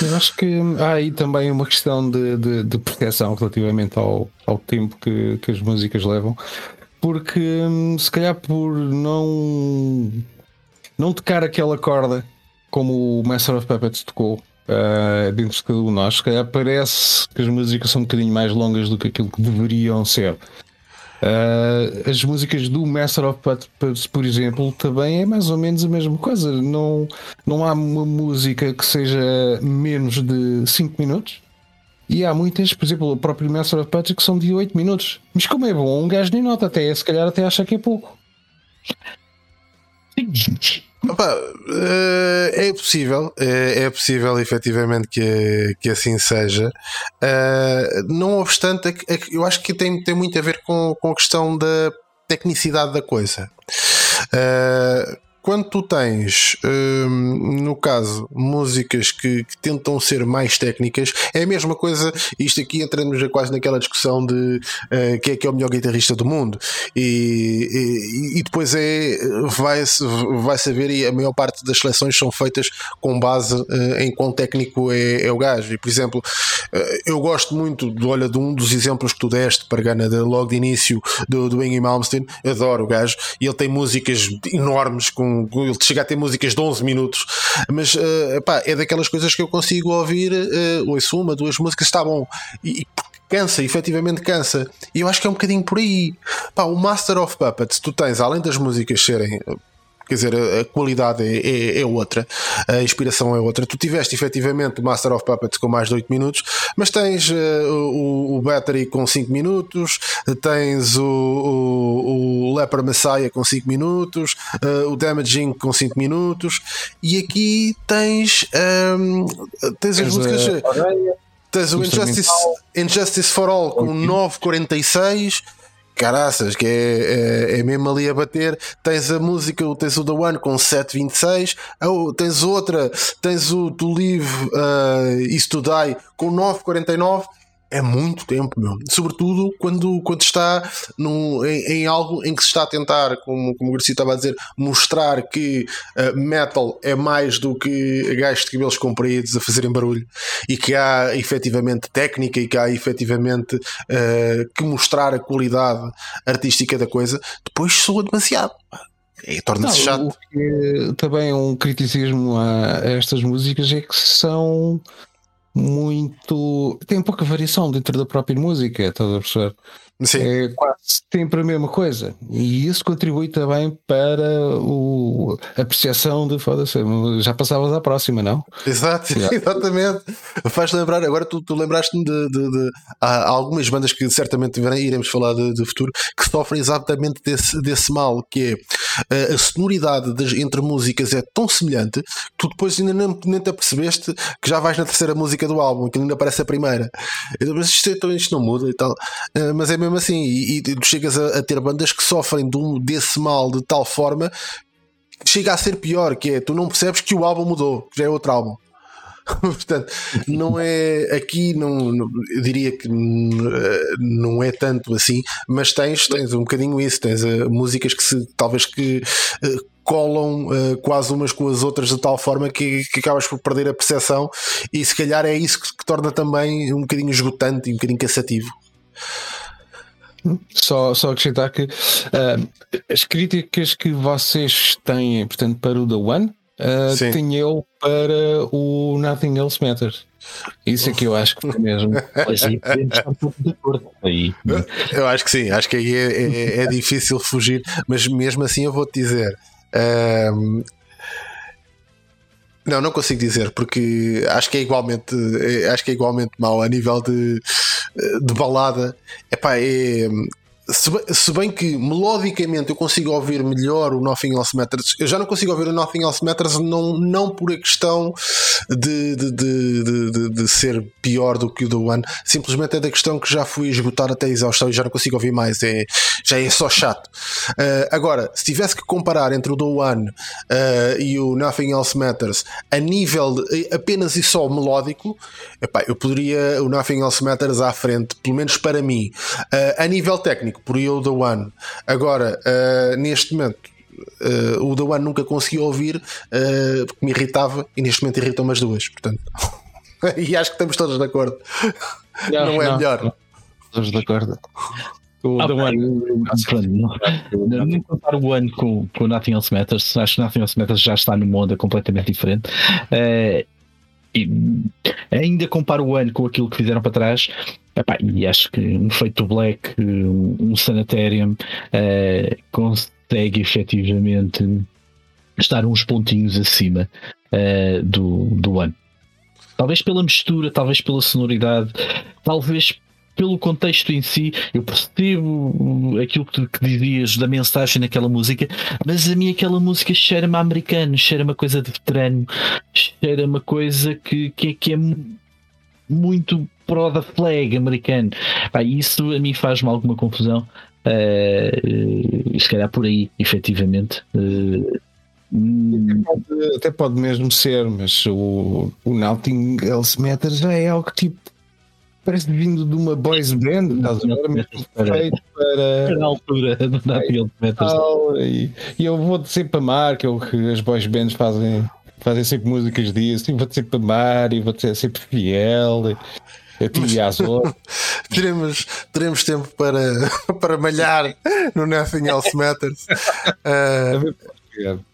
Speaker 3: Eu acho que há aí também uma questão de, de, de relativamente ao, ao tempo que, que as músicas levam porque hum, se calhar por não não tocar aquela corda como o Master of Puppets tocou uh, dentro de cada um de nós, se calhar parece que as músicas são um bocadinho mais longas do que aquilo que deveriam ser. Uh, as músicas do Master of Puppets, por exemplo, também é mais ou menos a mesma coisa. Não, não há uma música que seja menos de 5 minutos e há muitas, por exemplo, o próprio Master of Puppets que são de 8 minutos. Mas como é bom, um gajo nem nota, até se calhar até acha que é pouco.
Speaker 1: Opa, eh, é possível, é, é possível efetivamente que, que assim seja. Eh, não obstante, é eu acho que tem, tem muito a ver com, com a questão da tecnicidade da coisa. Quando tu tens, hum, no caso, músicas que, que, tentam ser mais técnicas, é a mesma coisa. Isto aqui entramos já quase naquela discussão de uh, quem é que é o melhor guitarrista do mundo, e, e, e depois é vai-se vai saber, e a maior parte das seleções são feitas com base uh, em quão técnico é, é, o gajo. E por exemplo, uh, eu gosto muito de, olha, de um dos exemplos que tu deste para Gana, de, logo de início do, do Ingy Malmsteen, adoro o gajo, e ele tem músicas enormes com ele chega a ter músicas de 11 minutos, mas uh, é daquelas coisas que eu consigo ouvir, uh, ouço uma, duas músicas, está bom. E, e cansa, efetivamente cansa. E eu acho que é um bocadinho por aí. O Master of Puppets, tu tens, além das músicas serem quer dizer, a, qualidade é, é, é, outra, a inspiração é outra. Tu tiveste efetivamente o Master of Puppets com mais de 8 minutos, mas tens uh, o, o, Battery com 5 minutos, tens o, o, o Leper Messiah com 5 minutos, uh, o Damaging com 5 minutos, e aqui tens, um, ehm, tens as músicas. Tens o Injustice, Injustice for All com 9,46 caraças, que é, é, é, mesmo ali a bater. Tens a música, tens o The One com 726, tens outra, tens o To Live uh, Is To Die com 949 é muito tempo, meu. Sobretudo quando, quando está num, em, em algo em que se está a tentar, como, como o Garcia estava a dizer, mostrar que uh, metal é mais do que gajos de cabelos compridos a fazerem barulho e que há efetivamente técnica e que há efetivamente uh, que mostrar a qualidade artística da coisa, depois soa demasiado. E torna-se chato. O
Speaker 3: que também é um criticismo a, a estas músicas é que são muito. tem pouca variação dentro da própria música, estás a perceber?
Speaker 1: Sim.
Speaker 3: É quase sempre a mesma coisa. E isso contribui também para o, a percepção de foda-se, já passavas à próxima, não?
Speaker 1: Exato,
Speaker 3: Yeah.
Speaker 1: exatamente. Faz lembrar, agora tu, tu lembraste-me de, de- de- algumas bandas que certamente iremos falar de, de futuro que sofrem exatamente desse, desse mal, que é eh, a sonoridade das, entre músicas é tão semelhante que tu depois ainda nem, nem te apercebeste que já vais na terceira música do álbum, que ainda parece a primeira. Eu, Mas isto, então isto não muda e tal. Eh, mas é mesmo assim, e, e tu chegas a, a ter bandas que sofrem de um- desse mal de tal forma que chega a ser pior, que é tu não percebes que o álbum mudou, que já é outro álbum. [LAUGHS] Portanto, não é aqui, não, não- diria que eh, não é tanto assim, mas tens, tens um bocadinho isso, tens eh, músicas que se talvez que eh, colam eh, quase umas com as outras de tal forma que, que acabas por perder a percepção e se calhar é isso que, que torna também um bocadinho esgotante e um bocadinho cansativo.
Speaker 3: Só, só acrescentar que ah, as críticas que vocês têm, portanto, para o The One, ah,
Speaker 1: Sim.
Speaker 3: tenho eu para o Nothing Else Matters. Isso é que eu acho que foi mesmo.
Speaker 2: Pois aí podemos estar um pouco de acordo. Aí,
Speaker 1: Eu acho que sim, acho que aí é, é- é difícil fugir, mas mesmo assim eu vou-te dizer. ahm, não, não consigo dizer, porque acho que é igualmente, é- acho que é igualmente mau a nível de, de balada. Epá, é, se, bem, se bem que melodicamente eu consigo ouvir melhor o Nothing Else Matters, eu já não consigo ouvir o Nothing Else Matters não, não por a questão de, de, de, de- de- ser pior do que o The One, simplesmente é da questão que já fui esgotar até a exaustão e já não consigo ouvir mais, é, já é só chato. Uh, agora, se tivesse que comparar entre o The One uh, e o Nothing Else Matters a nível apenas e só melódico, epá, eu poderia o Nothing Else Matters à frente, pelo menos para mim. Uh, a nível técnico, poderia o The One. Agora, uh, neste momento. uh, o The One nunca consegui ouvir uh, porque me irritava e neste momento irritam-me as duas, portanto, [LAUGHS] e acho que estamos todos de acordo. Não, é melhor.
Speaker 3: Todos de acordo. O
Speaker 2: Ah,
Speaker 3: The One.
Speaker 2: não, não, não comparo o ano com, com o Nothing Else Matters. Acho que Nothing Else Matters já está numa onda completamente diferente. E ainda comparo o ano com aquilo que fizeram para trás. Epá, e acho que um Feito Black, um, um Sanitarium, eh, consegue efetivamente estar uns pontinhos acima eh, do, do ano. Talvez pela mistura, talvez pela sonoridade, talvez pelo contexto em si, eu percebo aquilo que, que dizias da mensagem naquela música, mas a mim aquela música cheira-me americano, cheira-me coisa de veterano, cheira-me coisa que, que, é- que é mu- muito pro da flag americano. Pá, isso a mim faz-me alguma confusão. e se calhar por aí, efetivamente. eh, hum,
Speaker 3: Pode- Até pode mesmo ser, mas o, o Nothing Else Matters já é algo tipo. Parece vindo de uma boys band, estás a ver? [LAUGHS]
Speaker 2: Para-
Speaker 3: feito para.
Speaker 2: na altura [LAUGHS] do
Speaker 3: tal, E, e eu vou sempre amar, que é o que as boys bands fazem, fazem sempre músicas disso, e vou-te sempre amar, e vou-te ser sempre fiel, e, a ti e às [LAUGHS]
Speaker 1: teremos, teremos tempo para, [LAUGHS] para malhar no Nothing Else Matters. [LAUGHS] Uh,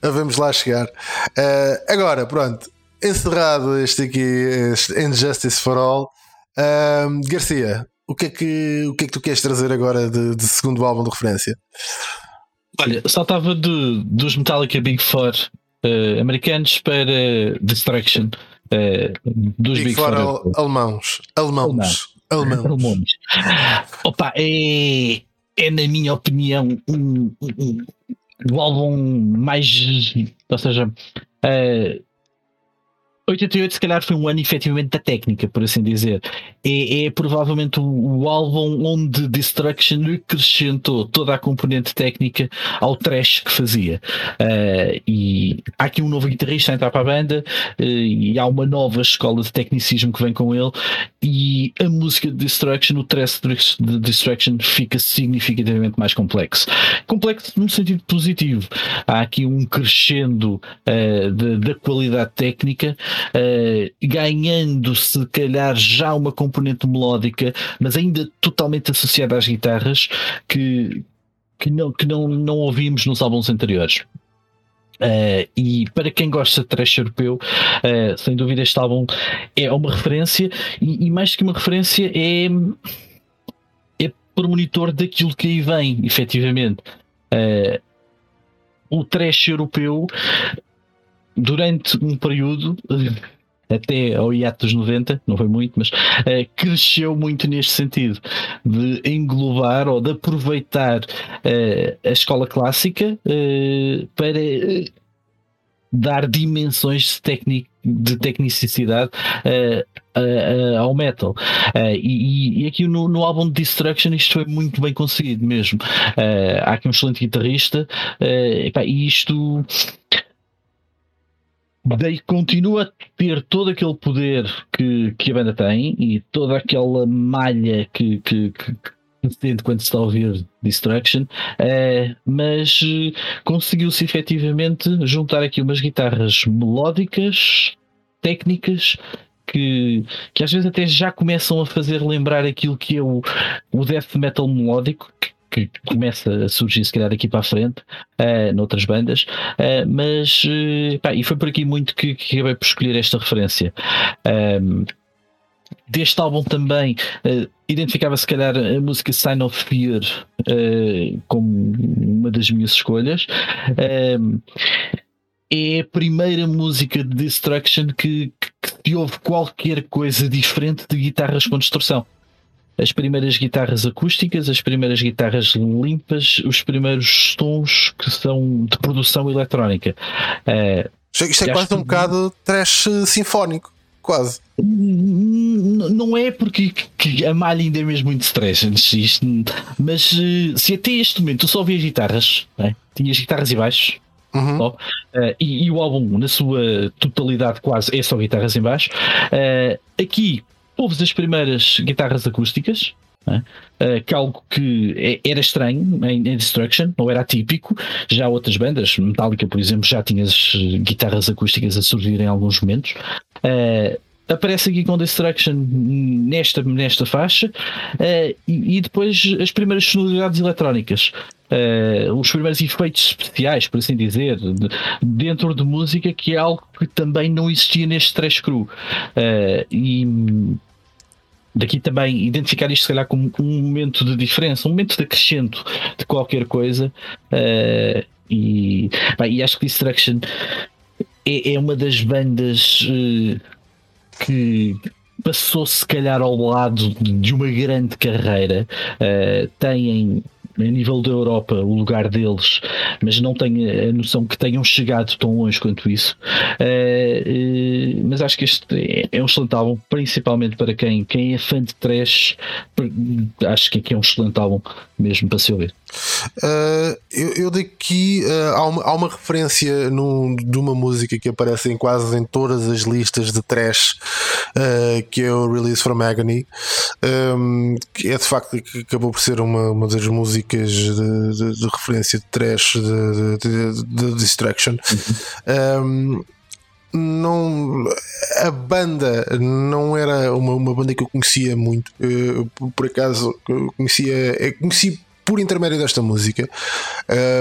Speaker 1: vamos lá chegar. Uh, agora, pronto, encerrado este aqui, este Injustice for All. Um, Garcia, o que, é que, o que é que tu queres trazer agora de, de segundo álbum de referência?
Speaker 2: Olha, saltava de, dos Metallica Big Four eh, americanos para Destruction dos
Speaker 1: Big
Speaker 2: Big,
Speaker 1: Four
Speaker 2: Four.
Speaker 1: al- alemãos. Alemãos. Alemãos.
Speaker 2: Alemães. Opa, é, é na minha opinião um, um, um- o álbum mais. Ou seja, eh, 88 se calhar foi um ano efetivamente da técnica, por assim dizer. É, é provavelmente o, álbum onde Destruction acrescentou toda a componente técnica ao trash que fazia. Eh, e há aqui um novo guitarrista a entrar para a banda eh, e há uma nova escola de tecnicismo que vem com ele e a música de Destruction, o trash de Destruction fica significativamente mais complexo. Complexo no sentido positivo. Há aqui um crescendo de- da qualidade técnica, ganhando se calhar já uma componente melódica, mas ainda totalmente associada às guitarras que, que, não, que não, não ouvimos nos álbuns anteriores. Eh, e para quem gosta de trash europeu, eh, sem dúvida este álbum é uma referência e, e mais que uma referência é é premonitor daquilo que aí vem, efetivamente. Uh, o trash europeu, durante um período, até ao hiato dos 90, não foi muito, mas uh, cresceu muito neste sentido, de englobar ou de aproveitar uh, a escola clássica para dar dimensões de, de tecnicidade uh, uh, uh, ao metal. E, e, aqui no, no, álbum de Destruction isto foi muito bem conseguido mesmo. há aqui um excelente guitarrista e isto daí continua a ter todo aquele poder que, que a banda tem e toda aquela malha que, que, que entende quando se está a ouvir Destruction, uh, mas uh, conseguiu-se efetivamente juntar aqui umas guitarras melódicas, técnicas, que, que às vezes até já começam a fazer lembrar aquilo que é o, o death metal melódico, que, que começa a surgir se calhar daqui para a frente, uh, noutras bandas, uh, mas pá, e foi por aqui muito que, que acabei por escolher esta referência. Um, deste álbum também uh, identificava se calhar a música Sign of Fear uh, como uma das minhas escolhas. Uh, é a primeira música de Destruction que, que, que houve qualquer coisa diferente de guitarras com distorção. As primeiras guitarras acústicas, as primeiras guitarras limpas, os primeiros tons que são de produção eletrónica.
Speaker 1: Uh, Isto é quase um bocado trash sinfónico quase.
Speaker 2: Não é porque a malha ainda é mesmo muito stress, mas eh, se até este momento tu só ouvias guitarras, é? tinhas guitarras e baixos, uhum. só, uh, e, e, o álbum, na sua totalidade, quase é só guitarras em baixo. Uh, aqui ouves as primeiras guitarras acústicas, Uh, que algo que é, era estranho em, em, Destruction, não era atípico. Já outras bandas, Metallica, por exemplo, já tinha as guitarras acústicas a surgir em alguns momentos. Uh, aparece aqui com Destruction nesta, nesta faixa uh, e, e, depois as primeiras sonoridades eletrónicas. Os primeiros efeitos especiais, por assim dizer, de, dentro de música, que é algo que também não existia neste trash cru. E daqui também identificar isto, se calhar, como um momento de diferença, um momento de acrescento de qualquer coisa. Uh, e, bem, e acho que Destruction é, é uma das bandas uh, que passou se calhar ao lado de uma grande carreira. Uh, têm a nível da Europa o lugar deles, mas não tenho a noção que tenham chegado tão longe quanto isso. Uh, uh, mas acho que este é, um excelente álbum, principalmente para quem, quem é fã de trash. Acho que aqui é um excelente álbum mesmo para se ouvir.
Speaker 1: Uh, eu, eu daqui uh, há, uma, há uma referência num, de uma música que aparece em quase em todas as listas de trash, uh, que é o Release from Agony, um, que é de facto que acabou por ser uma, uma das músicas de, de, de referência de trash de, de, de Distraction. Uhum. Um, não a banda não era uma, uma banda que eu conhecia muito. Eu, por acaso conhecia conheci por intermédio desta música.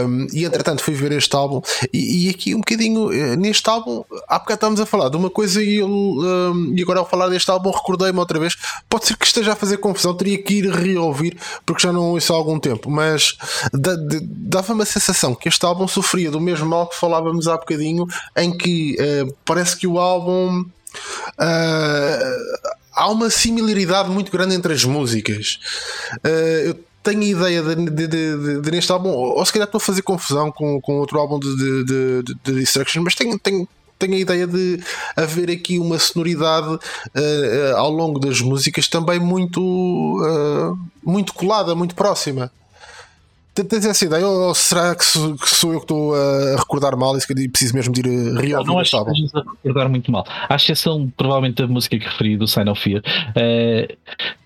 Speaker 1: Um, e entretanto fui ver este álbum. E, e, aqui um bocadinho eh, neste álbum, há bocado estávamos a falar de uma coisa e, eu, um, e agora ao falar deste álbum recordei-me outra vez. Pode ser que esteja a fazer confusão, teria que ir reouvir porque já não ouço há algum tempo. Mas dava-me a sensação que este álbum sofria do mesmo mal que falávamos há bocadinho, em que uh, parece que o álbum. Uh, há uma similaridade muito grande entre as músicas. Uh, eu tenho ideia de, de, de, de, neste álbum, ou se calhar estou a fazer confusão com, com outro álbum de, de, de Destruction, mas tenho, tenho, tenho a ideia de haver aqui uma sonoridade uh, ao longo das músicas também muito, uh, muito colada, muito próxima. Tens essa ideia ou será que sou, que sou eu que estou a recordar mal e preciso mesmo de ir reouvir
Speaker 2: não, não acho que estás a recordar muito mal. À exceção, provavelmente, da música que referi, do Sign of Fear, uh,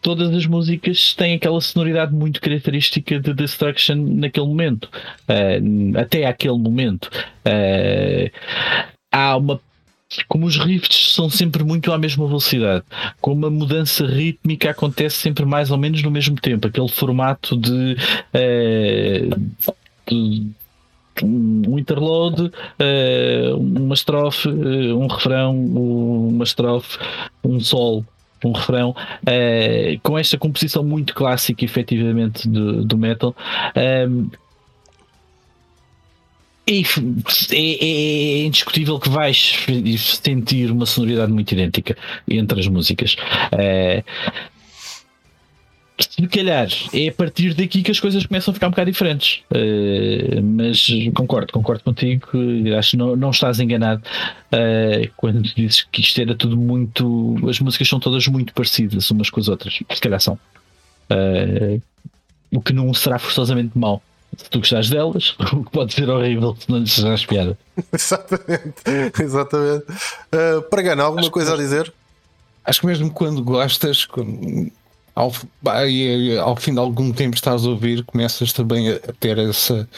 Speaker 2: todas as músicas têm aquela sonoridade muito característica de Destruction naquele momento. Uh, até aquele momento. Uh, há uma como os riffs são sempre muito à mesma velocidade, como a mudança rítmica acontece sempre mais ou menos no mesmo tempo, aquele formato de, uh, de um interlude, uh, uma estrofe, uh, um refrão, uma estrofe, um sol. um refrão, com esta composição muito clássica, efetivamente, do, do metal. Um, é, é, é, indiscutível que vais sentir uma sonoridade muito idêntica entre as músicas. É, se calhar é a partir daqui que as coisas começam a ficar um bocado diferentes. Uh, mas concordo, concordo contigo. Acho que não, não estás enganado uh, quando dizes que isto era tudo muito. As músicas são todas muito parecidas umas com as outras. Se calhar são. Uh, o que não será forçosamente mau. Se tu gostares delas, [LAUGHS] o que pode ser horrível se não lhes fizeres piada. [LAUGHS]
Speaker 1: exatamente, exatamente. Uh, para ganhar, alguma acho coisa a dizer?
Speaker 3: Acho que mesmo quando gostas, ao, ao fim de algum tempo estás a ouvir, começas também a ter essa,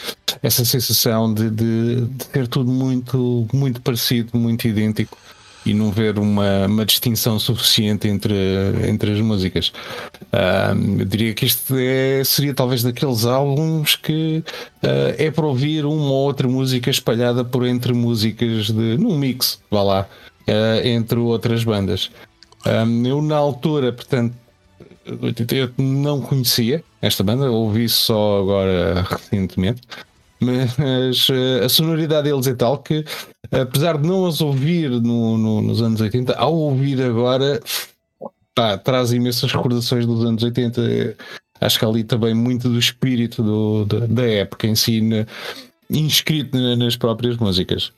Speaker 3: essa sensação de, de, de ter tudo muito, muito parecido, muito idêntico e não ver uma, uma distinção suficiente entre, entre as músicas. eu diria que isto é, seria talvez daqueles álbuns que uh, é para ouvir uma ou outra música espalhada por entre músicas de num mix, vá lá, uh, entre outras bandas. Eu na altura, portanto, 88 não conhecia esta banda, ouvi só agora recentemente, mas uh, a sonoridade deles é tal que, apesar de não as ouvir no, no, nos anos 80, ao ouvir agora, traz imensas recordações dos anos 80. Acho que ali também muito do espírito do, da, da época em si, inscrito nas próprias músicas.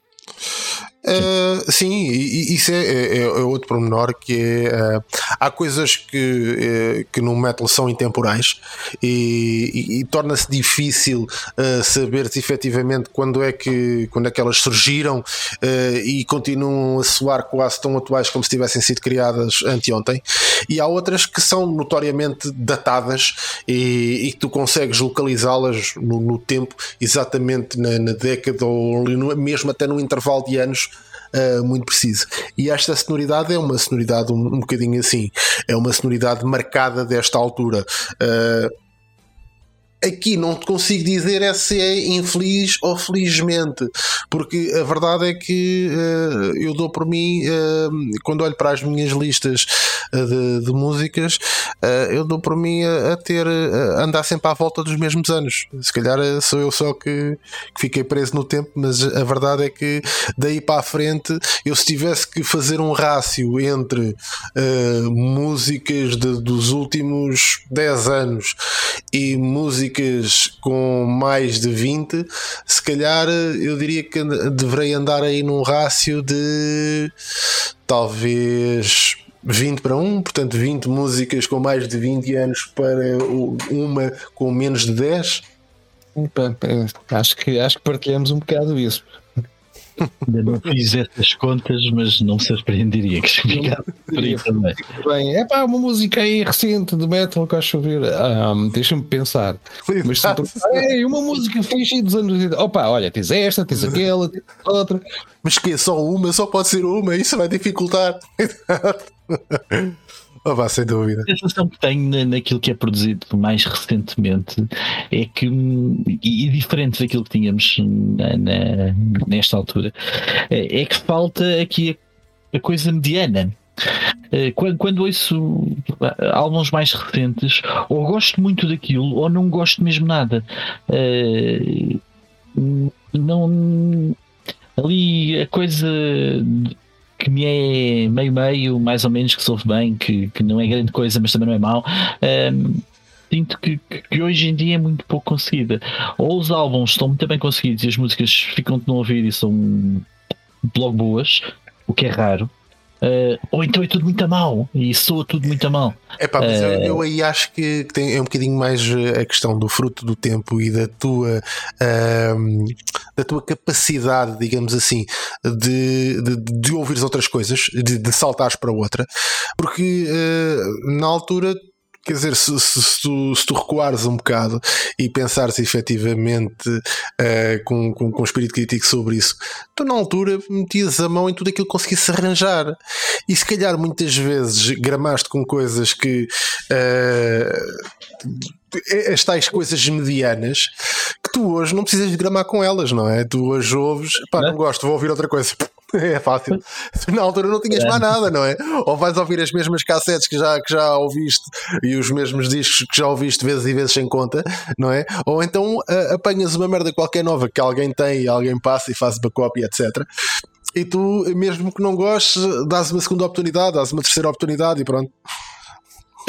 Speaker 1: Sim, isso é, é, é, outro pormenor que é. Uh, há coisas que, é, que no metal são intemporais e, e, e torna-se difícil uh, saber se efetivamente quando é, que, quando é que elas surgiram e continuam a soar quase tão atuais como se tivessem sido criadas anteontem. E há outras que são notoriamente datadas e, e tu consegues localizá-las no, no, tempo, exatamente na, na década ou mesmo até no intervalo de anos uh, muito preciso. E esta sonoridade é uma sonoridade um, um bocadinho assim, é uma sonoridade marcada desta altura. Uh, Aqui não te consigo dizer é se é infeliz ou felizmente, porque a verdade é que uh, eu dou por mim, uh, quando olho para as minhas listas uh, de, de, músicas, eu dou por mim a, a ter, a andar sempre à volta dos mesmos anos. Se calhar sou eu só que, que, fiquei preso no tempo, mas a verdade é que daí para a frente, eu se tivesse que fazer um rácio entre músicas de, dos últimos 10 anos e músicas com mais de 20, se calhar eu diria que deverei andar aí num rácio de talvez 20 para 1, portanto 20 músicas com mais de 20 anos para uma com menos de 10.
Speaker 3: Acho que, acho que partilhamos um bocado isso.
Speaker 2: Ainda não fiz essas contas, mas não me surpreenderia que por aí também.
Speaker 3: Bem, é pá, uma música aí recente de metal que acho ver. Ah, Deixa-me pensar. Mas se é uma música fixe dos anos 80. Opa, olha, tens esta, tens aquela, tens outra.
Speaker 1: Mas que é só uma, só pode ser uma, isso vai dificultar. Oh, vá, sem dúvida.
Speaker 2: A sensação que tenho naquilo que é produzido mais recentemente é que, e diferente daquilo que tínhamos na, na, nesta altura, é, é que falta aqui a, a coisa mediana. Eh, quando, quando ouço álbuns mais recentes, ou gosto muito daquilo, ou não gosto mesmo nada. Eh, não. Ali a coisa que me é meio meio, mais ou menos, que soube bem, que, que não é grande coisa, mas também não é mau. Um, sinto que, que, hoje em dia é muito pouco conseguida. Ou os álbuns estão muito bem conseguidos e as músicas ficam-te no ouvido e são logo boas, o que é raro. Uh, ou então é tudo muito a mal e soa tudo muito a mal.
Speaker 1: É pá, mas uh, eu, eu, aí acho que tem, é um bocadinho mais a questão do fruto do tempo e da tua, uh, da tua capacidade, digamos assim, de, de, de ouvir outras coisas, de, de saltares para outra, porque na altura Quer dizer, se, se, se, tu, se, tu, recuares um bocado e pensares efetivamente uh, com, com, com espírito crítico sobre isso, tu na altura metias a mão em tudo aquilo que conseguisse arranjar. E se calhar muitas vezes gramaste com coisas que. Uh, as tais coisas medianas que tu hoje não precisas de gramar com elas, não é? Tu hoje ouves, pá, não gosto, vou ouvir outra coisa. [LAUGHS] É fácil. Na altura não tinhas mais nada, não é? Ou vais ouvir as mesmas cassetes que já, que já ouviste e os mesmos discos que já ouviste vezes e vezes sem conta, não é? Ou então uh, apanhas uma merda qualquer nova que alguém tem, alguém passa e faz backup e etc. E tu, mesmo que não gostes, dás uma segunda oportunidade, dás uma terceira oportunidade e pronto.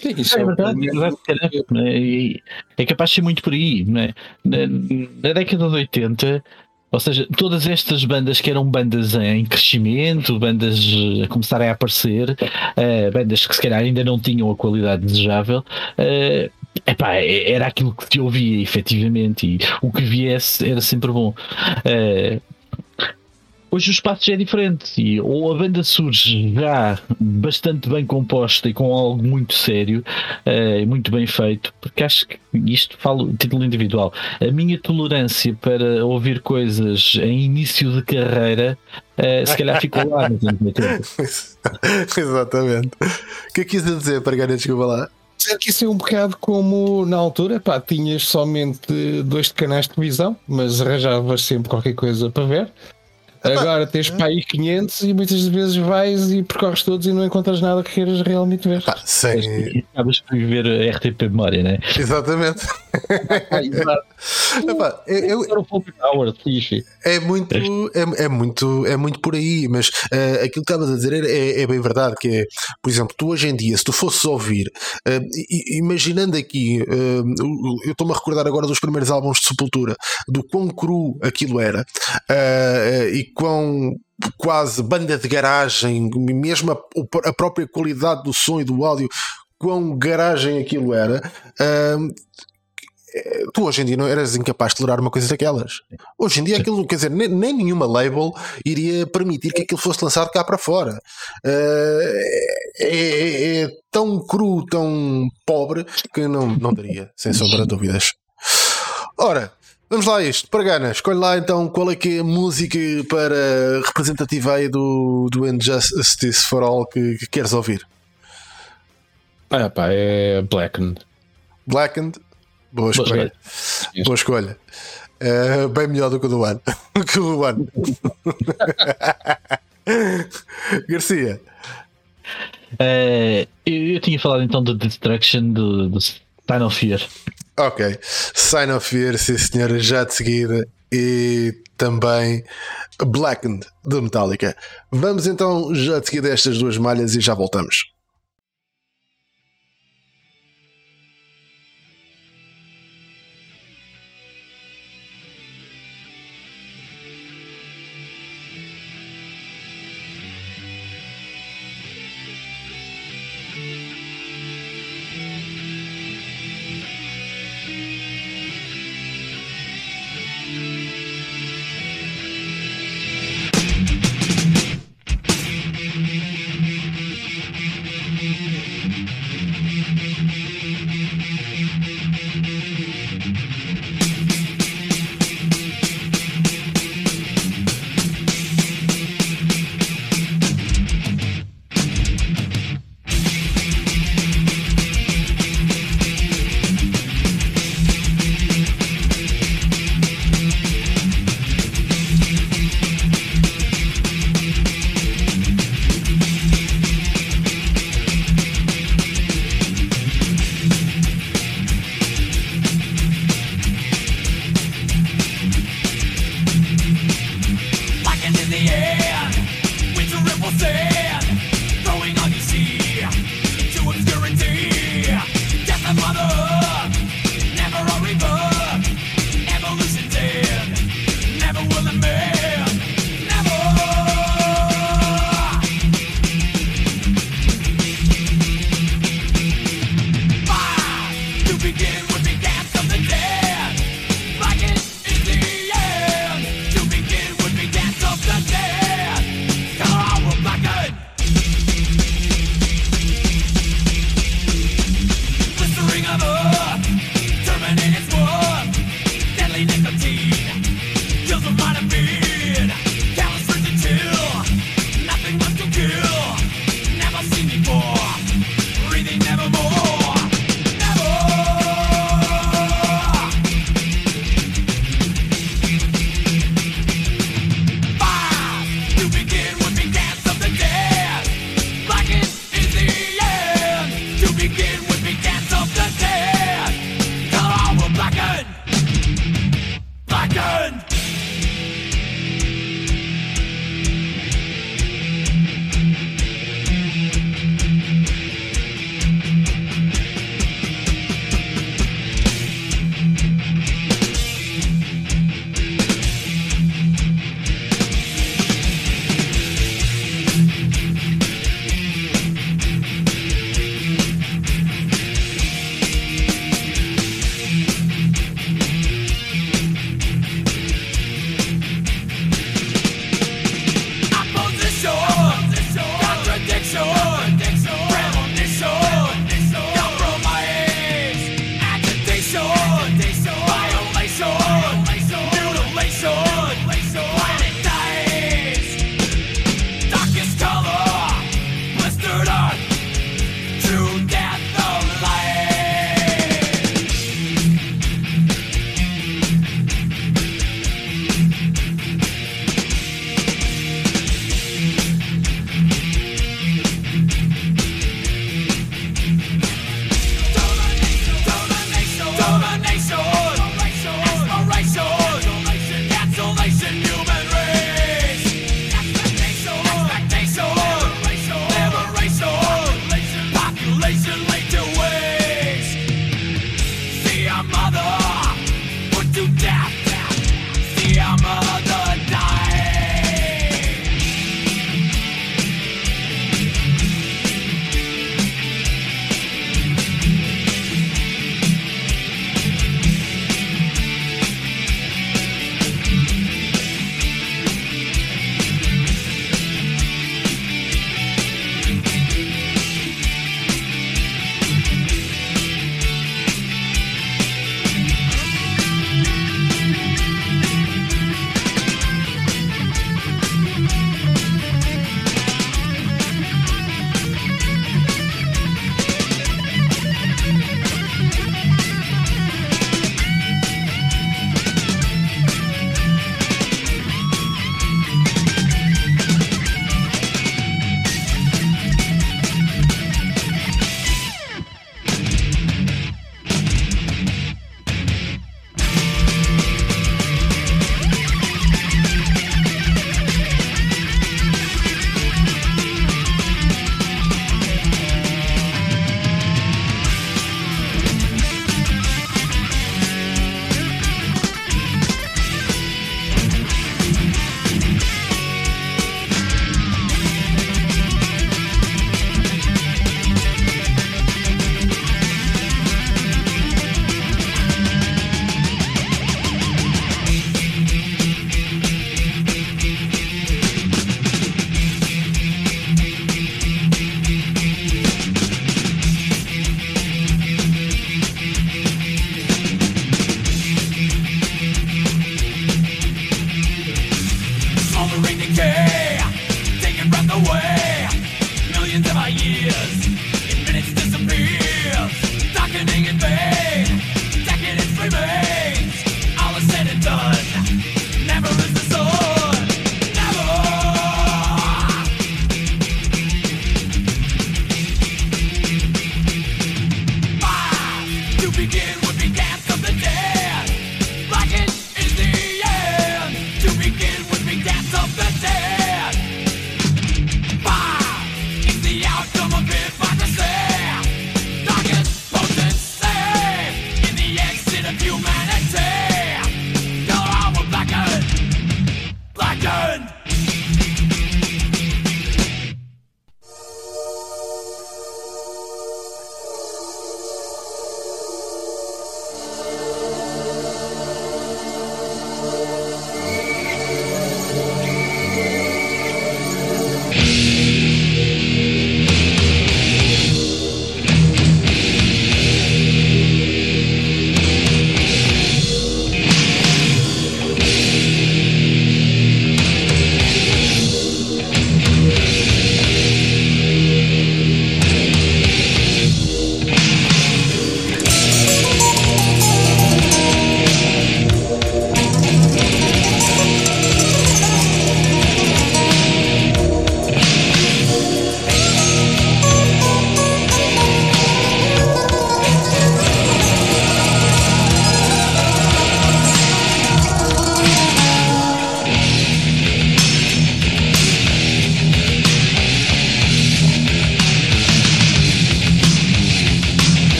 Speaker 2: Sim, isso é, é verdade, é, verdade é capaz de ser muito por aí. Né? Na, na década de 80 ou seja, todas estas bandas que eram bandas em crescimento, bandas a começarem a aparecer, uh, bandas que se calhar ainda não tinham a qualidade desejável, uh, epá, era aquilo que se ouvia efetivamente e o que viesse era sempre bom. Uh, Hoje o espaço já é diferente e ou a banda surge já bastante bem composta e com algo muito sério e uh, muito bem feito, porque acho que isto falo título individual. A minha tolerância para ouvir coisas em início de carreira uh, se calhar ficou lá no tempo. [LAUGHS]
Speaker 1: Exatamente. O que é que quis dizer para ganhar desculpa lá?
Speaker 3: dizer que isso é um bocado como na altura, pá, tinhas somente dois canais de televisão, mas arranjavas sempre qualquer coisa para ver. Agora tens para aí 500 e muitas vezes vais e percorres todos e não encontras nada que queiras realmente ver.
Speaker 1: Pá, sem...
Speaker 2: Acabas por viver a RTP memória, né?
Speaker 1: Exatamente. Epá, eu, eu, é muito é, é, muito é muito por aí mas uh, aquilo que estavas a dizer é, é, bem verdade que é, por exemplo tu hoje em dia se tu fosses ouvir uh, imaginando aqui uh, eu estou-me a recordar agora dos primeiros álbuns de Sepultura do quão cru aquilo era e quão quase banda de garagem, mesmo a, a, própria qualidade do som e do áudio, quão garagem aquilo era. Uh, tu hoje em dia não eras incapaz de tolerar uma coisa daquelas. Hoje em dia aquilo, quer dizer, nem, nem nenhuma label iria permitir que aquilo fosse lançado cá para fora. Uh, é, é, é, tão cru, tão pobre que não, não daria, sem sombra de dúvidas. Ora, Vamos lá a isto. Gana, escolhe lá então qual é que é a música para representativa aí do, do Injustice for All que, que queres ouvir.
Speaker 3: Ah, pá, é Blackened.
Speaker 1: Blackened? Boa escolha. Boa, escolha. É bem melhor do que o do ano. [LAUGHS] que o do ano. [LAUGHS] Garcia.
Speaker 2: Uh, eu, eu, tinha falado então de Destruction do, do Sign of Fear.
Speaker 1: Ok. Sign of Fear, sim senhora, já de seguida. E também Blackened de Metallica. Vamos então já de seguida a estas duas malhas e já voltamos.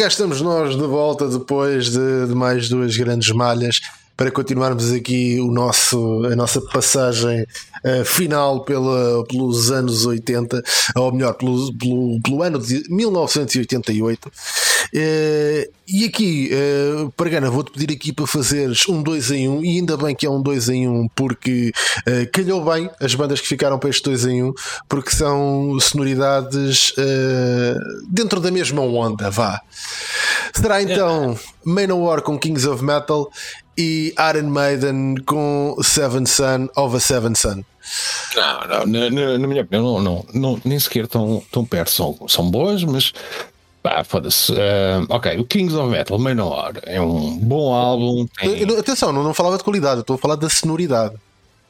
Speaker 1: Cá estamos nós de volta depois de, de mais duas grandes malhas para continuarmos aqui o nosso, a nossa passagem eh, final pela, pelos anos 80, ou melhor, pelo, pelo, pelo ano de 1988. Eh, e aqui, uh, Pargana, vou-te pedir aqui para fazeres um 2 em 1, um, e ainda bem que é um 2 em 1, um, porque uh, calhou bem as bandas que ficaram para este 2 em 1, um, porque são sonoridades uh, dentro da mesma onda, vá. Será então Manowar com Kings of Metal e Iron Maiden com Seven Son of a Seven Son.
Speaker 3: Não, não, na, na, na minha opinião, não, não, não, nem sequer tão, tão perto. São, são boas, mas pá, foda-se. Uh, ok, o Kings of Metal, Manowar, é um bom álbum. Tem...
Speaker 1: Atenção, não, não falava de qualidade, eu estou a falar da sonoridade.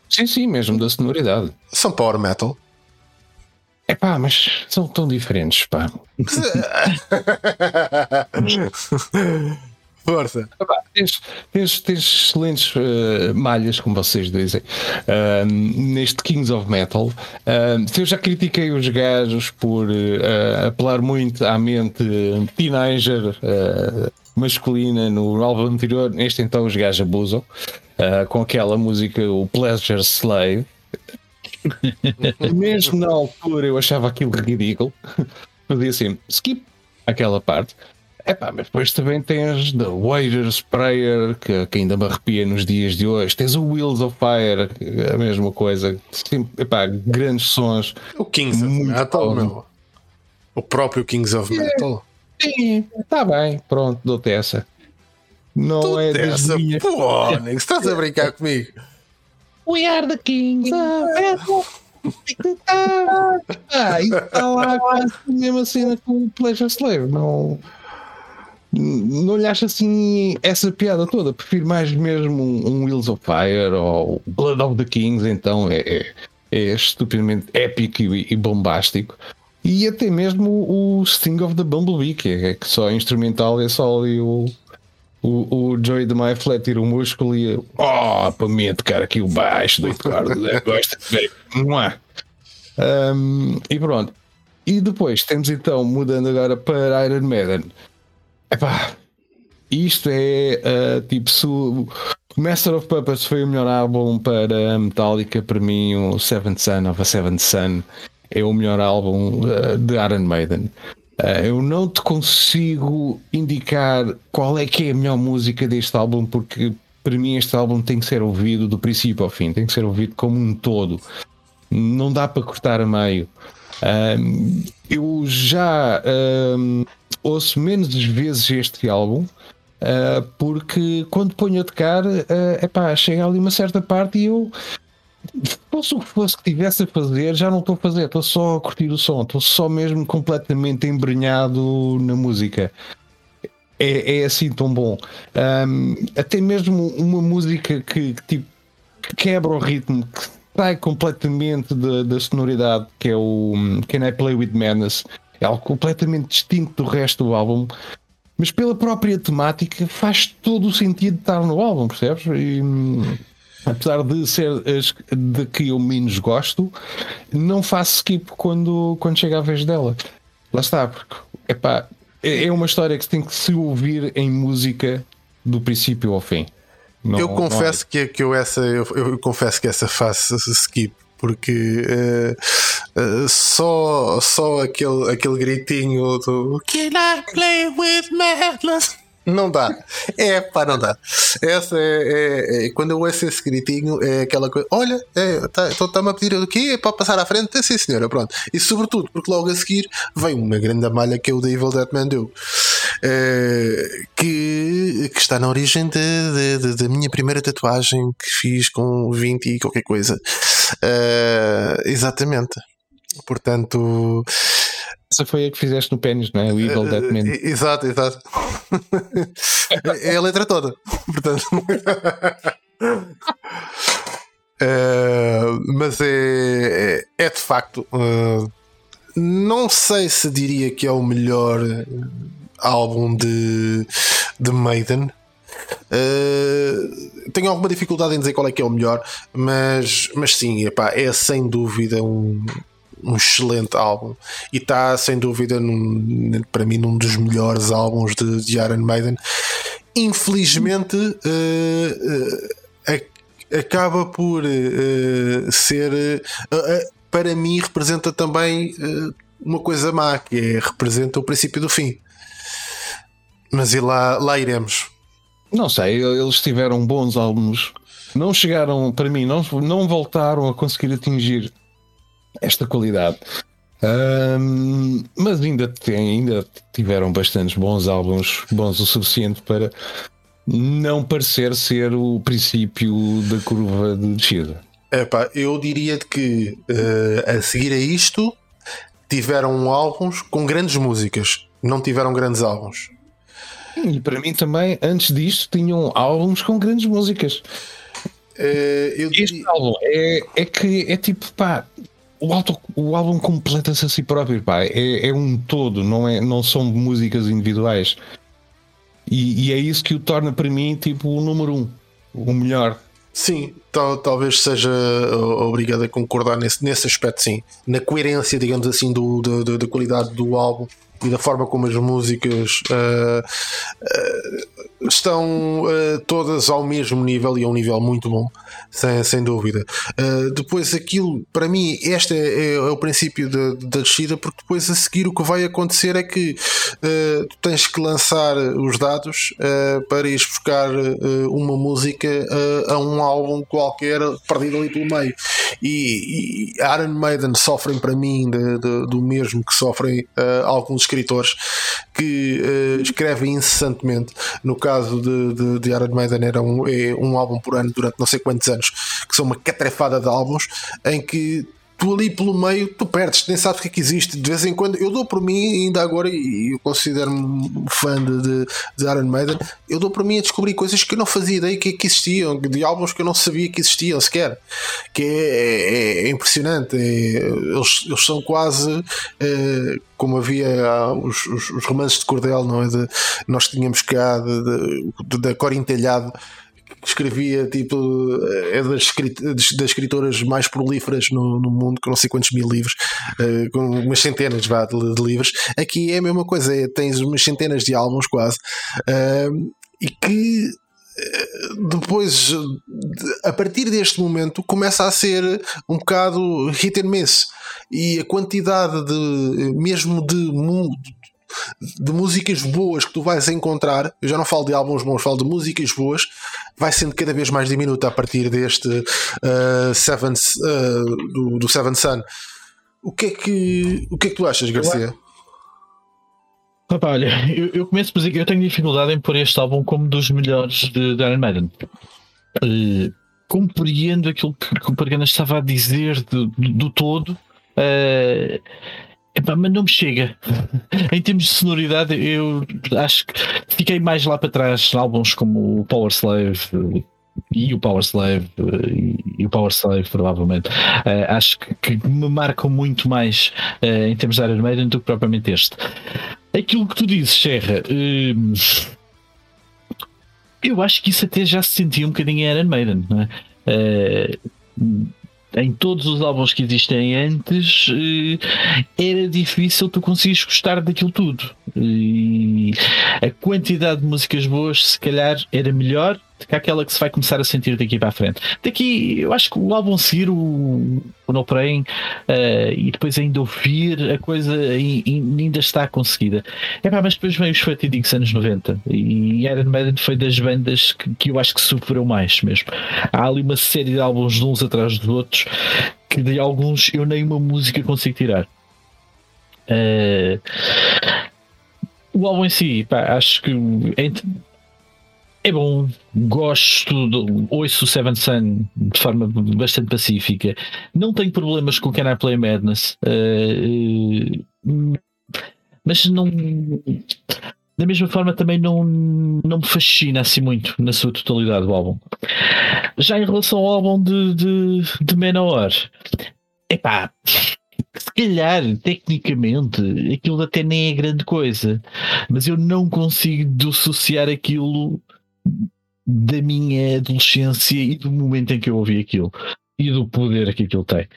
Speaker 3: Sim, sim, mesmo da sonoridade.
Speaker 1: São power metal.
Speaker 3: É pá, mas são tão diferentes, pá. [LAUGHS] [LAUGHS]
Speaker 1: Força.
Speaker 3: Tens, tens, tens excelentes uh, malhas, como vocês dizem, uh, neste Kings of Metal. Uh, eu já critiquei os gajos por apelar muito à mente teenager masculina no álbum anterior. Neste, então, os gajos abusam com aquela música, o Pleasure Slave. [LAUGHS] Mesmo na altura eu achava aquilo ridículo. Fazia assim, skip aquela parte. Epá, mas depois também tens The Wager's Prayer, que, que, ainda me arrepia nos dias de hoje. Tens o Wheels of Fire, a mesma coisa. Sim, epá, grandes sons.
Speaker 1: O Kings of Metal, meu. O próprio Kings of Metal.
Speaker 3: Sim, está bem, pronto, dou-te essa. Não
Speaker 1: Tu
Speaker 3: é
Speaker 1: dessa,
Speaker 3: minhas.
Speaker 1: pô, Nick, estás a brincar comigo?
Speaker 3: We are the kings of [LAUGHS] metal. ah, isso está lá quase a mesma cena com o Pleasure Slave. Não, não lhe acho assim essa piada toda. Prefiro mais mesmo um, um Wheels of Fire ou Blood of the Kings. Então é, é, é estupidamente épico e, e, bombástico. E até mesmo o Sting of the Bumblebee, que é, que só instrumental é só ali o, o, o Joey de My Flat tira o músculo e oh, para mim é tocar aqui o baixo do Eduardo, [LAUGHS] gosto de ver. Um, e pronto. E depois temos então, mudando agora para Iron Maiden. Epá, isto é uh, tipo se o Master of Puppets foi o melhor álbum para Metallica, para mim o Seventh Son of a Seventh Son é o melhor álbum uh, de Iron Maiden. Uh, eu não te consigo indicar qual é que é a melhor música deste álbum, porque para mim este álbum tem que ser ouvido do princípio ao fim, tem que ser ouvido como um todo. Não dá para cortar a meio. Uh, eu já ouço menos vezes este álbum. Uh, porque quando ponho a tocar, uh, epá, chega ali uma certa parte e eu fosse o que fosse que tivesse a fazer, já não estou a fazer, estou só a curtir o som, estou só mesmo completamente embrenhado na música. É, é assim tão bom. Um, até mesmo uma música que, que, tipo, que quebra o ritmo, que sai completamente da, da sonoridade, que é o Can I Play With Madness, é algo completamente distinto do resto do álbum. Mas pela própria temática faz todo o sentido de estar no álbum, percebes? E, apesar de ser as de que eu menos gosto, não faço skip quando, quando chega a vez dela. Lá está, porque epá, é, é uma história que tem que se ouvir em música do princípio ao fim. Não,
Speaker 1: eu confesso que, que eu essa eu, eu, confesso que essa faço skip porque uh, uh, só só aquele aquele gritinho do Can I play with madness não dá. É, pá, não dá. Essa é, é, é, Quando eu ouço esse gritinho, é aquela coisa. Olha, é, tá, está-me tá a pedir o quê? Para passar à frente? É, sim, senhora, pronto. E sobretudo, porque logo a seguir vem uma grande malha que é o The Evil Dead Man Do. É, que, que está na origem da minha primeira tatuagem que fiz com 20 e qualquer coisa. É, exatamente. Portanto.
Speaker 3: Essa foi a que fizeste no pênis, não é? O Evil Dead Man.
Speaker 1: Exato, exato. [LAUGHS] é a letra toda. Portanto. Uh, [LAUGHS] mas é, é, é, de facto. Uh, não sei se diria que é o melhor álbum de, de Maiden. Uh, tenho alguma dificuldade em dizer qual é que é o melhor, mas, mas sim, epá, é sem dúvida um, um excelente álbum e está sem dúvida num- para mim num dos melhores álbuns de, de Iron Maiden. Infelizmente eh, a- acaba por ser para mim representa também uma coisa má que é representa o princípio do fim. Mas e lá, lá iremos.
Speaker 3: Não sei, eles tiveram bons álbuns. Não chegaram, para mim, não, não voltaram a conseguir atingir esta qualidade. Ahm, mas ainda, têm, ainda tiveram bastantes bons álbuns, bons o suficiente para não parecer ser o princípio da curva de descida.
Speaker 1: Epá, eu diria que eh, a seguir a isto tiveram álbuns com grandes músicas, não tiveram grandes álbuns.
Speaker 3: E para mim também, antes disto, tinham álbuns com grandes músicas.
Speaker 1: Eh, eu
Speaker 3: Este
Speaker 1: diria-
Speaker 3: álbum é, é que é tipo, pá, o, auto, o álbum completa-se a si próprio, pá, é, é um todo, não, é, não são músicas individuais. E, e é isso que o torna para mim, tipo, o número um, o melhor.
Speaker 1: Sim, tal, talvez seja uh, obrigado a concordar nesse, nesse aspecto, sim. Na coerência, digamos assim, do, do- do- da qualidade do álbum e da forma como as músicas uh, uh, estão uh, todas ao mesmo nível e a um nível muito bom, sem, sem dúvida. Uh, depois, aquilo, para mim, este é, é o princípio da, da descida, porque depois a seguir o que vai acontecer é que uh, tu tens que lançar os dados para ires buscar uma música a um álbum qualquer perdido ali pelo meio. E, e Iron Maiden sofrem para mim de- de- do mesmo que sofrem alguns escritores que escrevem incessantemente. No caso de, de, de Iron Maiden, era um, é um álbum por ano durante não sei quantos anos, que são uma catrefada de álbuns em que tu ali pelo meio tu perdes, nem sabes o que é que existe. De vez em quando, eu dou por mim, ainda agora, e eu considero-me fã de, de, de Iron Maiden, eu dou por mim a descobrir coisas que eu não fazia ideia que, que existiam, de álbuns que eu não sabia que existiam sequer. Que é, é- é impressionante. É- eles, eles são quase eh, como havia os, os, os romances de cordel, não é? De, nós tínhamos cá de, de- de- da que escrevia tipo é das, das escritoras mais prolíferas no, no mundo, com não sei quantos mil livros, eh, com umas centenas vá, de, de livros. Aqui é a mesma coisa, é, tens umas centenas de álbuns quase, eh, e que eh, depois, de- a partir deste momento, começa a ser um bocado hit and miss. E a quantidade de, mesmo de, de músicas boas que tu vais encontrar, eu já não falo de álbuns bons, falo de músicas boas, vai sendo cada vez mais diminuta a partir deste uh, Seven, uh, do, do Seven Sun. O que é que, o que, é que tu achas, Garcia?
Speaker 2: Opa, olha, eu, eu começo por dizer que eu tenho dificuldade em pôr este álbum como dos melhores de, de Iron Maiden. Eh, compreendo aquilo que, o Pargana estava a dizer do, do- do todo, eh, epá, mas não me chega. [LAUGHS] em termos de sonoridade, eu acho que fiquei mais lá para trás álbuns como o Power Slave. eh, E o Power Slave eh, e- o Power Slave provavelmente Eh, acho que, que me marcam muito mais eh, em termos de Iron Maiden do que propriamente este. Aquilo que tu dizes, Serra, hum, eu acho que isso até já se sentia um bocadinho em Iron Maiden, não é? Eh, em todos os álbuns que existem antes, eh, era difícil tu conseguires gostar daquilo tudo. E a quantidade de músicas boas, se calhar, era melhor que aquela que se vai começar a sentir daqui para a frente. Daqui, eu acho que o álbum seguir, o, o No Praying, eh, e depois ainda ouvir, a coisa ai- ainda está conseguida. Epá, mas depois vem os fatídicos anos 90 e Iron Maiden foi das bandas que, que eu acho que sofreu mais mesmo. Há ali uma série de álbuns de uns atrás dos outros que de alguns eu nem uma música consigo tirar. Eh, o álbum em si, pá, acho que é, é bom, gosto, do, ouço o Seven Sun de forma bastante pacífica. Não tenho problemas com Can I Play Madness, eh, mas não. Da mesma forma, também não, não me fascina assim muito na sua totalidade o álbum. Já em relação ao álbum de, de, de Manowar, epá, se calhar, tecnicamente, aquilo até nem é grande coisa, mas eu não consigo dissociar aquilo da minha adolescência e do momento em que eu ouvi aquilo e do poder que aquilo tem.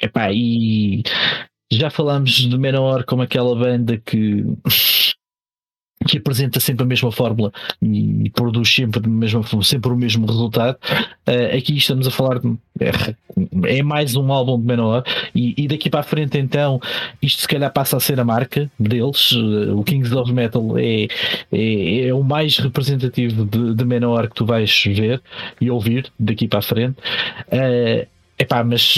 Speaker 2: epá, e já falámos de Menor como aquela banda que que apresenta sempre a mesma fórmula e produz sempre, mesma, sempre o mesmo resultado. Uh, aqui estamos a falar de, é, é, mais um álbum de Menor e, e, daqui para a frente então isto se calhar passa a ser a marca deles. Uh, o Kings of Metal é, é, é o mais representativo de, de Menor que tu vais ver e ouvir daqui para a frente. Uh, epá, mas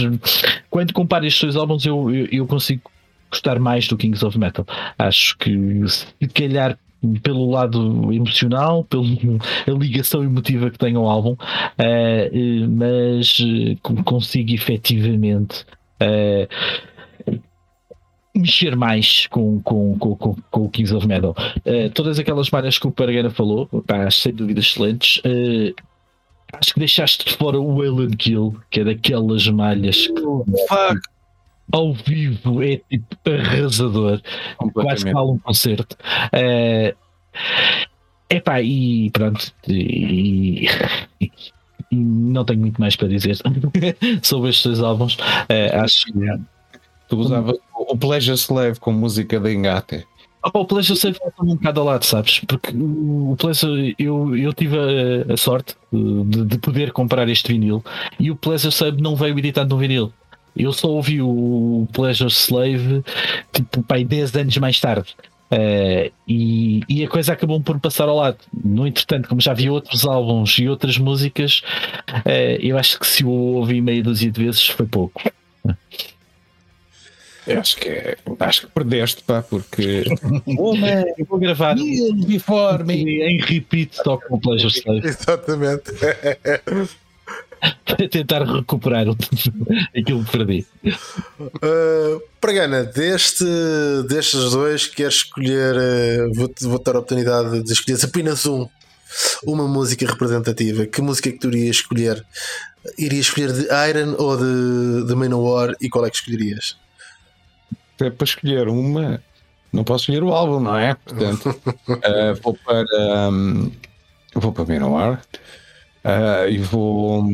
Speaker 2: quando comparo estes dois álbuns eu, eu, eu consigo gostar mais do Kings of Metal. Acho que se calhar pelo lado emocional, pela [LAUGHS] ligação emotiva que tem ao álbum, uh, mas uh, consigo efetivamente uh, mexer mais com, com, com, com, com o Kings of Metal. todas aquelas malhas que o Paragana falou, pá, sem dúvida excelentes. acho que deixaste de fora o Wayland Kill, que é daquelas malhas que.
Speaker 3: Fuck
Speaker 2: ao vivo é tipo arrasador. Quase que um concerto. Uh, epá, e pronto. E, e, e, não tenho muito mais para dizer [LAUGHS] sobre estes dois álbuns. Uh, acho que.
Speaker 3: Tu usavas o Pleasure Slave com música de engate.
Speaker 2: Oh, o Pleasure Slave está um bocado ao lado, sabes? Porque o Pleasure, eu, eu tive a, a sorte de, de, poder comprar este vinil e o Pleasure Slave não veio editado no vinil. Eu só ouvi o Pleasure Slave tipo pai 10 anos mais tarde. Uh, e, e, a coisa acabou por passar ao lado. No entretanto, como já vi outros álbuns e outras músicas, uh, eu acho que se o ouvi meia dúzia de vezes foi pouco.
Speaker 3: Eu acho que é, acho que perdeste, pá, porque [LAUGHS]
Speaker 2: oh, man, vou gravar
Speaker 3: before me.
Speaker 2: em repeat toco o Pleasure Slave.
Speaker 1: Exatamente. [LAUGHS]
Speaker 2: para [LAUGHS] tentar recuperar [LAUGHS] aquilo que perdi.
Speaker 1: Uh, Pregana, deste, destes dois, queres escolher? Uh, Vou-te vou dar a oportunidade de escolher apenas um, uma música representativa. Que música é que tu irias escolher? Irias escolher de Iron ou de, de Manowar e qual é que escolherias?
Speaker 3: É para escolher uma, não posso escolher o álbum, não é? Portanto, uh, [LAUGHS] vou para. Um, vou para Manowar. Uh, e vou.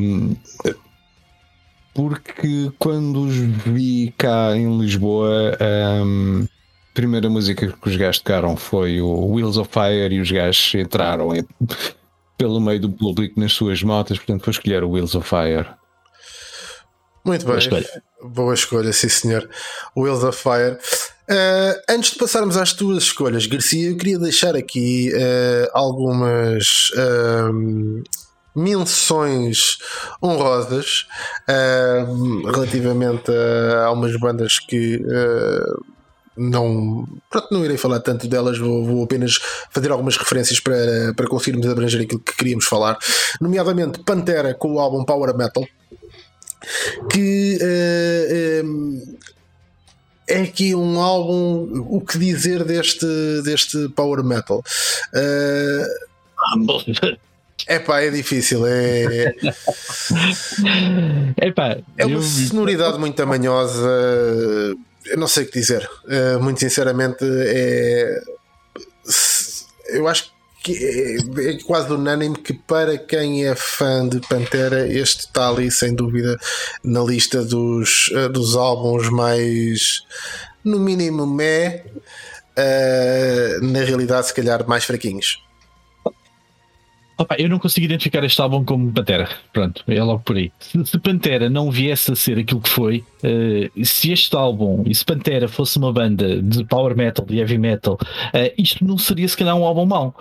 Speaker 3: Porque quando os vi cá em Lisboa, um, a primeira música que os gajos tocaram foi o Wheels of Fire e os gajos entraram em, pelo meio do público nas suas motas, portanto vou escolher o Wheels of Fire.
Speaker 1: Muito bem, boa escolha, Boa escolha sim senhor. Wheels of Fire. Uh, antes de passarmos às tuas escolhas, Garcia, eu queria deixar aqui uh, algumas uh, menções honrosas uh, relativamente a, a umas bandas que uh, não, pronto, não irei falar tanto delas, vou, vou, apenas fazer algumas referências para, para conseguirmos abranger aquilo que queríamos falar, nomeadamente Pantera com o álbum Power Metal, que uh, um, é aqui um álbum. O que dizer deste, deste Power Metal? Uh, é pá, é difícil. É, [LAUGHS]
Speaker 2: Epá,
Speaker 1: é uma sonoridade muito tamanhosa. Eu não sei o que dizer. Uh, muito sinceramente, é. Eu acho que é, é quase unânime que para quem é fã de Pantera, este está ali sem dúvida na lista dos, uh, dos álbuns mais, no mínimo, meh, uh, na realidade, se calhar mais fraquinhos.
Speaker 2: Opa, eu não consigo identificar este álbum como Pantera. Pronto, é logo por aí. Se, se Pantera não viesse a ser aquilo que foi, uh, se este álbum e se Pantera fosse uma banda de power metal, de heavy metal, uh, isto não seria se calhar um álbum mau.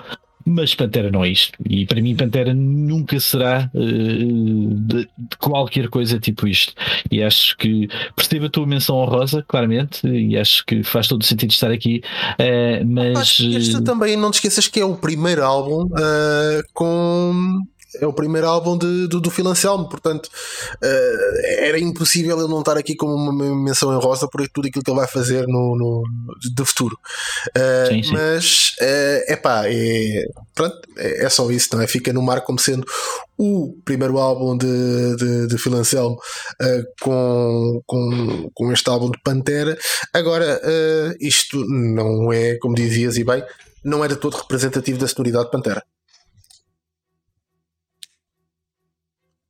Speaker 2: Mas Pantera não é isto. E para mim, Pantera nunca será uh, de, de, qualquer coisa tipo isto. E acho que percebo a tua menção honrosa, claramente, e acho que faz todo o sentido estar aqui. Uh, mas.
Speaker 1: Este também, não te esqueças que é o primeiro álbum uh, com é o primeiro álbum de, do, do Phil Anselmo, portanto uh, era impossível ele não estar aqui como uma menção em rosa por tudo aquilo que ele vai fazer no, no de futuro. Uh, sim, sim. Mas é uh, pá, é, pronto, é, é, só isso, não é? Fica no mar como sendo o primeiro álbum de, de, de Phil Anselmo com, com, com este álbum de Pantera. Agora, isto não é, como dizias e bem, não era todo representativo da sonoridade de Pantera.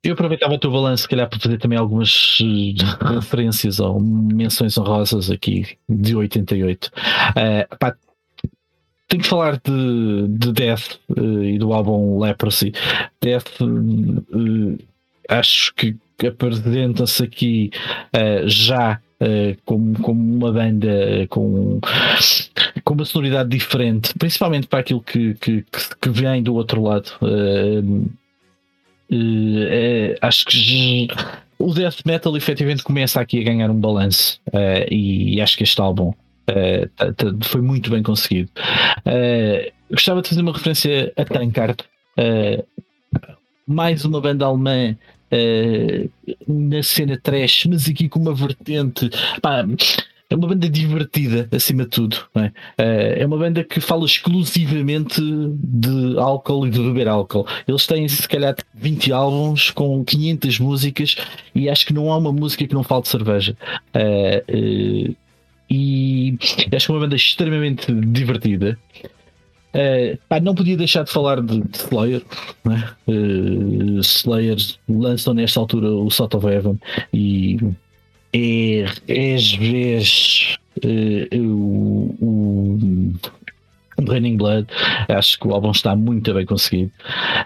Speaker 2: Eu aproveitava o teu balanço, se calhar, para fazer também algumas eh, referências ou menções honrosas aqui de 88. Eh, pá, tenho que falar de, de Death eh, e do álbum Leprosy. Death, eh, acho que apresenta-se aqui eh, já eh, como, como uma banda com, com uma sonoridade diferente, principalmente para aquilo que, que, que- vem do outro lado. Eh, eh, acho que o death metal efetivamente começa aqui a ganhar um balanço eh, e acho que este álbum eh, tá- tá- foi muito bem conseguido. Gostava de fazer uma referência a Tankard, mais uma banda alemã na cena trash, mas aqui com uma vertente. pá, é uma banda divertida, acima de tudo. é? Eh, é uma banda que fala exclusivamente de álcool e de beber álcool. Eles têm, se calhar, 20 álbuns com 500 músicas e acho que não há uma música que não fale de cerveja. Eh, eh, e acho que é uma banda extremamente divertida. Pá, não podia deixar de falar de, de Slayer. Eh, Slayer lançam nesta altura o Sort of Heaven e é, é às vezes eh, o, o Raining Blood. Acho que o álbum está muito bem conseguido.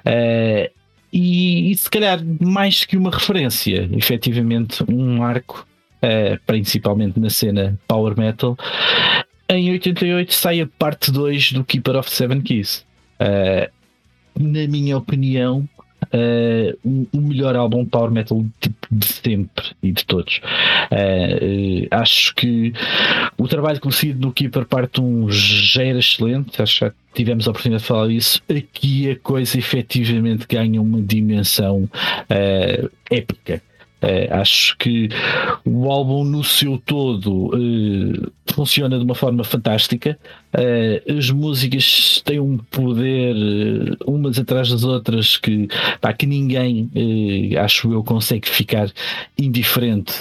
Speaker 2: Eh, e, e se calhar mais que uma referência, efetivamente um arco, eh, principalmente na cena power metal. Em 88 sai a parte 2 do Keeper of Seven Keys. Eh, na minha opinião, eh, o, melhor álbum de power metal tipo, de sempre e de todos. Eh, acho que o trabalho conseguido no Keeper Parte 1 já era excelente, acho que tivemos a oportunidade de falar disso. Aqui a coisa efetivamente ganha uma dimensão épica. Eh, acho que o álbum no seu todo eh, funciona de uma forma fantástica. Eh, as músicas têm um poder eh, umas atrás das outras que, pá, que ninguém, acho eu, consegue ficar indiferente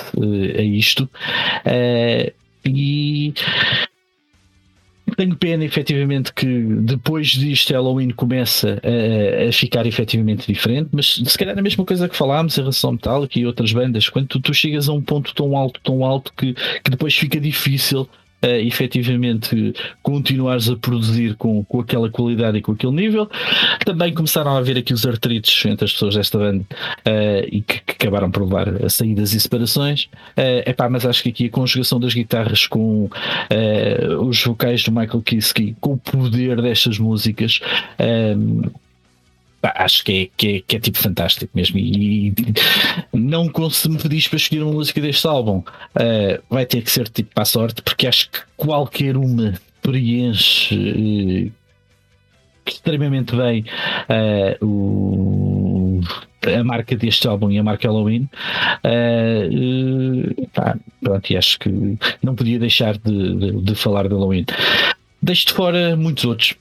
Speaker 2: a isto. E tenho pena efetivamente que depois disto Halloween começa a, a ficar efetivamente diferente, mas se calhar a mesma coisa que falámos em relação ao Metallica e outras bandas, quando tu, tu chegas a um ponto tão alto, tão alto que, que depois fica difícil uh, efetivamente continuares a produzir com, com aquela qualidade e com aquele nível. Também começaram a haver aqui os artrites entre as pessoas desta banda uh, e que, que, acabaram por levar a saídas e separações. Uh, epá, mas acho que aqui a conjugação das guitarras com uh, os vocais do Michael Kiske, com o poder destas músicas. Acho que é, que é, que, é, tipo fantástico mesmo. E, não se me pedis para escolher uma música deste álbum, uh, vai ter que ser tipo para a sorte, porque acho que qualquer uma preenche uh, extremamente bem uh, o, a marca deste álbum e a marca Halloween. Pá, pronto, e acho que não podia deixar de, de, de falar de Halloween. Deixo de fora muitos outros.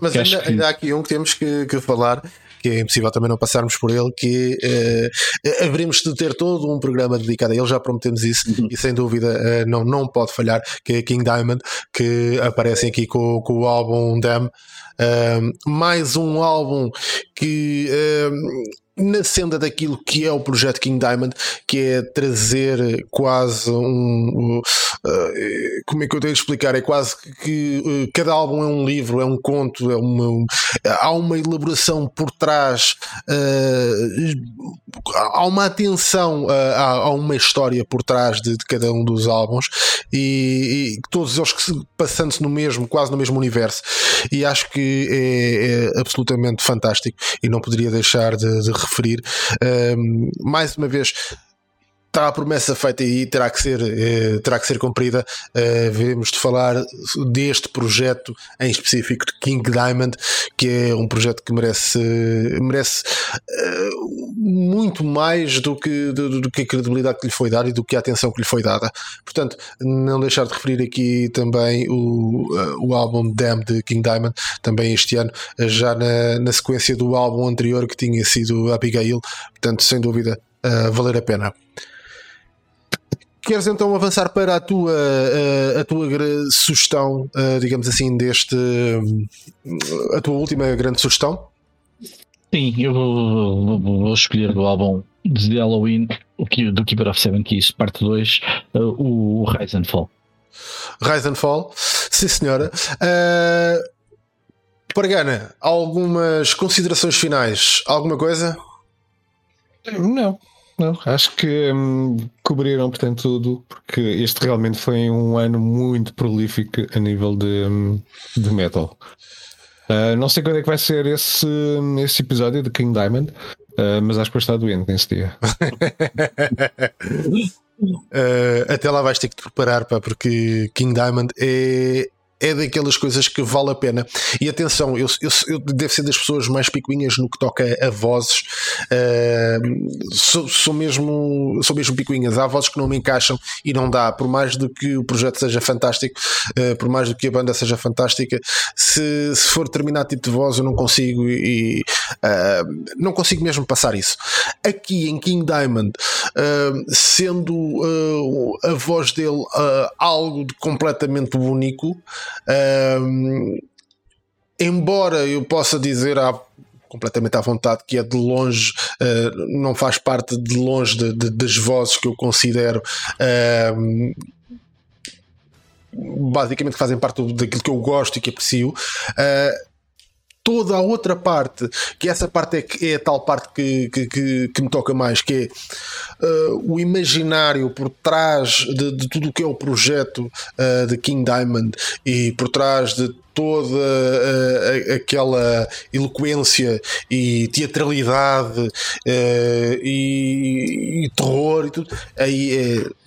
Speaker 1: Mas ainda, que... ainda, há aqui um que temos que, que falar que é impossível também não passarmos por ele, que uh, haveremos de ter todo um programa dedicado a ele, já prometemos isso, uhum. e sem dúvida uh, não, não pode falhar, que é King Diamond, que aparecem aqui com, com o álbum Damn. Mais um álbum que na senda daquilo que é o projeto King Diamond, que é trazer quase um. Uh, como é que eu tenho de explicar? É quase que uh, cada álbum é um livro, é um conto, é uma, um, há uma elaboração por trás, uh, há uma atenção a, uma história por trás de, de cada um dos álbuns e, e todos eles passando-se no mesmo, quase no mesmo universo. E acho que é, é absolutamente fantástico e não poderia deixar de, de referir. Um, mais uma vez, está a promessa feita e terá que ser, eh, terá que ser cumprida. Uh, Vemos de falar deste projeto em específico de King Diamond, que é um projeto que merece, merece uh, muito mais do que, do, do, que a credibilidade que lhe foi dada e do que a atenção que lhe foi dada. Portanto, não deixar de referir aqui também o, uh, o álbum Damn de King Diamond, também este ano, já na, na sequência do álbum anterior que tinha sido Abigail. Portanto, sem dúvida, valer a pena. Queres então avançar para a tua, a tua sugestão, digamos assim, deste. a tua última grande sugestão?
Speaker 2: Sim, eu vou, vou- vou escolher do álbum de Halloween o que- do Keeper of Seven Keys, parte 2, o Rise and Fall.
Speaker 1: Rise and Fall. Sim, senhora. Uh, Pargana, algumas considerações finais? Alguma coisa?
Speaker 3: Não, não. Acho que hum, cobriram, portanto, tudo, porque este realmente foi um ano muito prolífico a nível de, hum, de metal. Ah, não sei quando é que vai ser esse, esse episódio de King Diamond, ah, mas acho que vai estar doente nesse dia.
Speaker 1: Uh, [LAUGHS] até lá vais ter que te preparar, pá, porque King Diamond é. É daquelas coisas que vale a pena. E atenção, eu, eu, eu devo ser das pessoas mais picuinhas no que toca a vozes. Uh, sou, sou, mesmo, sou mesmo picuinhas. Há vozes que não me encaixam e não dá. Por mais do que o projeto seja fantástico, uh, por mais do que a banda seja fantástica, se, se for determinado tipo de voz, eu não consigo e uh, não consigo mesmo passar isso. Aqui em King Diamond, sendo uh, a voz dele uh, algo de completamente único. Uh, embora eu possa dizer à, completamente à vontade que é de longe, não faz parte de longe de, de, das vozes que eu considero basicamente que fazem parte daquilo que eu gosto e que aprecio. Uh, toda a outra parte, que essa parte é, é a tal parte que, que, que, que me toca mais, que é uh, o imaginário por trás de, de tudo o que é o projeto uh, de King Diamond e por trás de toda uh, aquela eloquência e teatralidade e, e, terror e tudo, aí é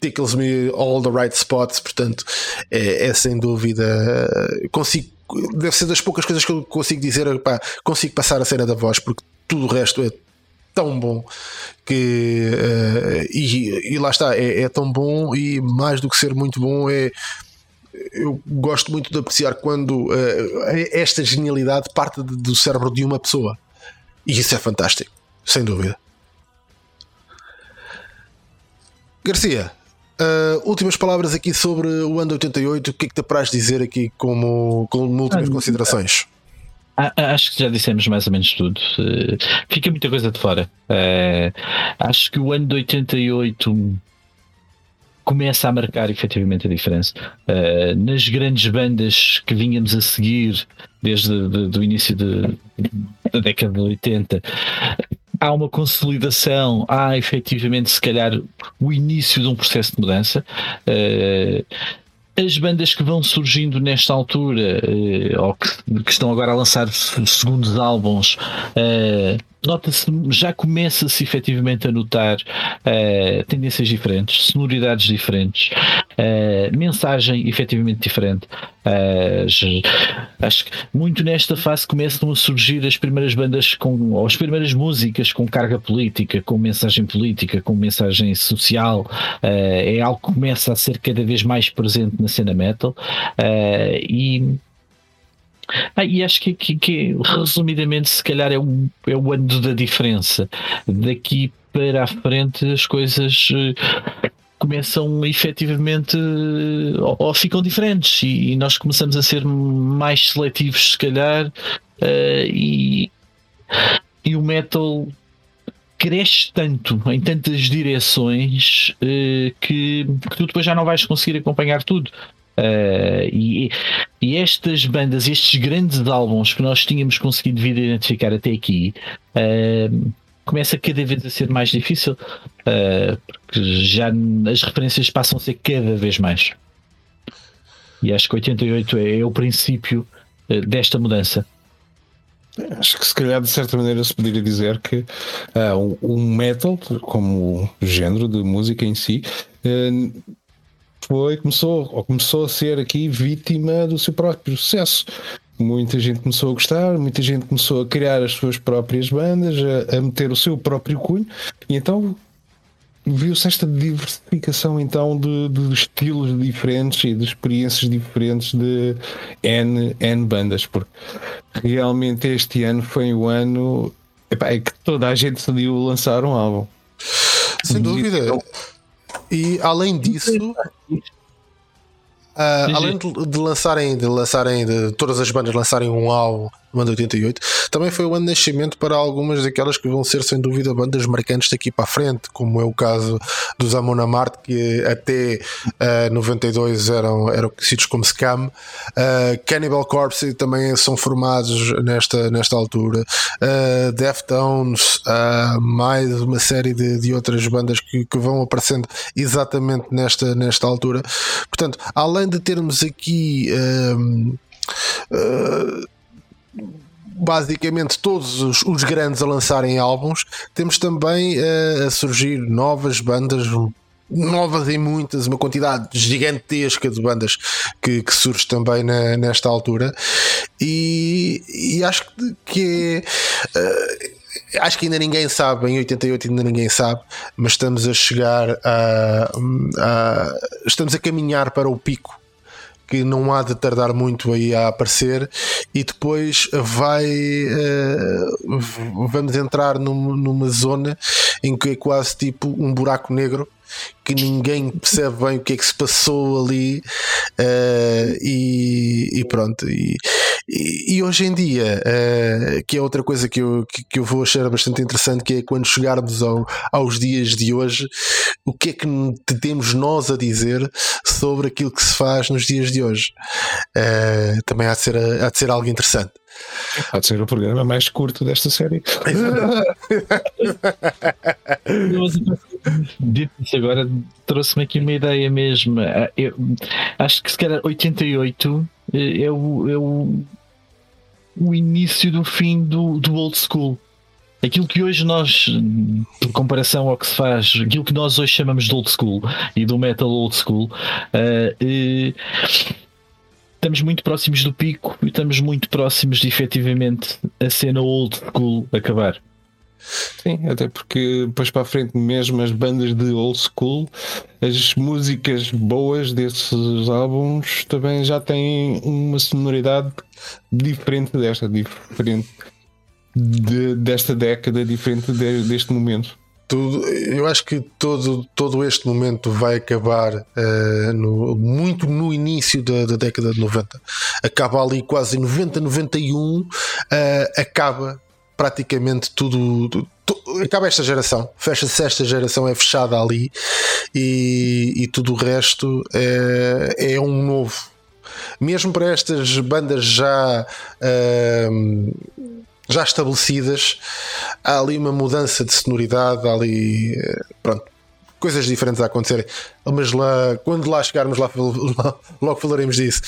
Speaker 1: tickles me all the right spots, portanto é, é sem dúvida consigo deve ser das poucas coisas que eu consigo dizer, pá, consigo passar a cena da voz, porque tudo o resto é tão bom que uh, e, e, lá está, é, é, tão bom e mais do que ser muito bom é eu gosto muito de apreciar quando uh, esta genialidade parte do cérebro de uma pessoa e isso é fantástico, sem dúvida. Garcia, Uh, últimas palavras aqui sobre o ano 88. O que é que te apraz dizer aqui como, como últimas ah, considerações?
Speaker 2: Acho que já dissemos mais ou menos tudo. Uh, fica muita coisa de fora. Uh, acho que o ano de 88 começa a marcar efetivamente a diferença. Nas grandes bandas que vínhamos a seguir desde o início de, da década de 80, há uma consolidação, há efetivamente, se calhar, o início de um processo de mudança. Uh, as bandas que vão surgindo nesta altura, uh, ou que, que, estão agora a lançar segundos álbuns, uh, nota-se, já começa-se efetivamente a notar uh, tendências diferentes, sonoridades diferentes, uh, mensagem efetivamente diferente. Uh, acho que muito nesta fase começam a surgir as primeiras bandas com, ou as primeiras músicas com carga política, com mensagem política, com mensagem social. é algo que começa a ser cada vez mais presente na cena metal e ah, e acho que, que, que, resumidamente, se calhar é o, é o ano da diferença. Daqui para a frente as coisas uh, começam efetivamente uh, ou, ou, ficam diferentes e, e, nós começamos a ser mais seletivos, se calhar, uh, e, e o metal cresce tanto em tantas direções que, que tu depois já não vais conseguir acompanhar tudo. Uh, e, e, estas bandas, estes grandes álbuns que nós tínhamos conseguido vir identificar até aqui, uh, começa cada vez a ser mais difícil, uh, porque já as referências passam a ser cada vez mais. E acho que 88 é, é o princípio desta mudança.
Speaker 3: Acho que se calhar de certa maneira se poderia dizer que uh, o metal, como género de música em si, uh, foi, começou, ou começou a ser aqui vítima do seu próprio sucesso. Muita gente começou a gostar, muita gente começou a criar as suas próprias bandas, a, a meter o seu próprio cunho, e então viu-se esta diversificação então de, de, estilos diferentes e de experiências diferentes de N, N bandas, porque realmente este ano foi o ano epá, é que toda a gente decidiu lançar um álbum.
Speaker 1: Sem dúvida. E além disso, Uh, além de, de, lançarem, de lançarem, de todas as bandas lançarem um álbum de 88, também foi o ano de nascimento para algumas daquelas que vão ser sem dúvida bandas marcantes daqui para a frente, como é o caso dos Amon Amarth, que até uh, 92 eram, eram conhecidos como Scam. Uh, Cannibal Corpse também são formados nesta, nesta altura. Uh, Deftones, uh, mais uma série de, de outras bandas que, que vão aparecendo exatamente nesta, nesta altura. Portanto, além de termos aqui. uh, basicamente todos os, os grandes a lançarem álbuns, temos também uh, a surgir novas bandas, novas e muitas, uma quantidade gigantesca de bandas que, que surge também na- nesta altura, e, e acho que- é. uh, Acho que ainda ninguém sabe, em 88 ainda ninguém sabe, mas estamos a chegar a, a- estamos a caminhar para o pico que não há de tardar muito aí a aparecer e depois vai v- vamos entrar num- numa zona em que é quase tipo um buraco negro que ninguém percebe bem o que é que se passou ali eh, e, e pronto e, e- e hoje em dia eh, que é outra coisa que eu, que, que eu vou achar bastante interessante que é quando chegarmos ao- aos dias de hoje o que é que temos nós a dizer sobre aquilo que se faz nos dias de hoje? Eh, também há de, ser, há de ser algo interessante.
Speaker 3: Pode ser o programa mais curto desta série. [LAUGHS]
Speaker 2: Dito isso agora, trouxe-me aqui uma ideia mesmo. Ah, eu acho que se calhar 88 eh, é o, é o, o início do fim do, do old school. Aquilo que hoje nós, por comparação ao que se faz, aquilo que nós hoje chamamos de old school e do metal old school, ah, eh, estamos muito próximos do pico e estamos muito próximos de efetivamente a cena old school acabar.
Speaker 3: Sim, até porque depois para a frente, mesmo as bandas de old school, as músicas boas desses álbuns também já têm uma sonoridade diferente desta, diferente de- desta década, diferente de- deste momento.
Speaker 1: Tudo, eu acho que todo, todo este momento vai acabar eh, no- muito no início da, da década de 90. Acaba ali quase em 90, 91, eh, acaba praticamente tudo. tu- tu- acaba esta geração, fecha-se esta geração, é fechada ali e, e tudo o resto é, é um novo. Mesmo para estas bandas já. já estabelecidas, há ali uma mudança de sonoridade, ali eh, pronto, coisas diferentes a acontecerem. Mas lá, quando lá chegarmos, lá, [LAUGHS] logo falaremos disso.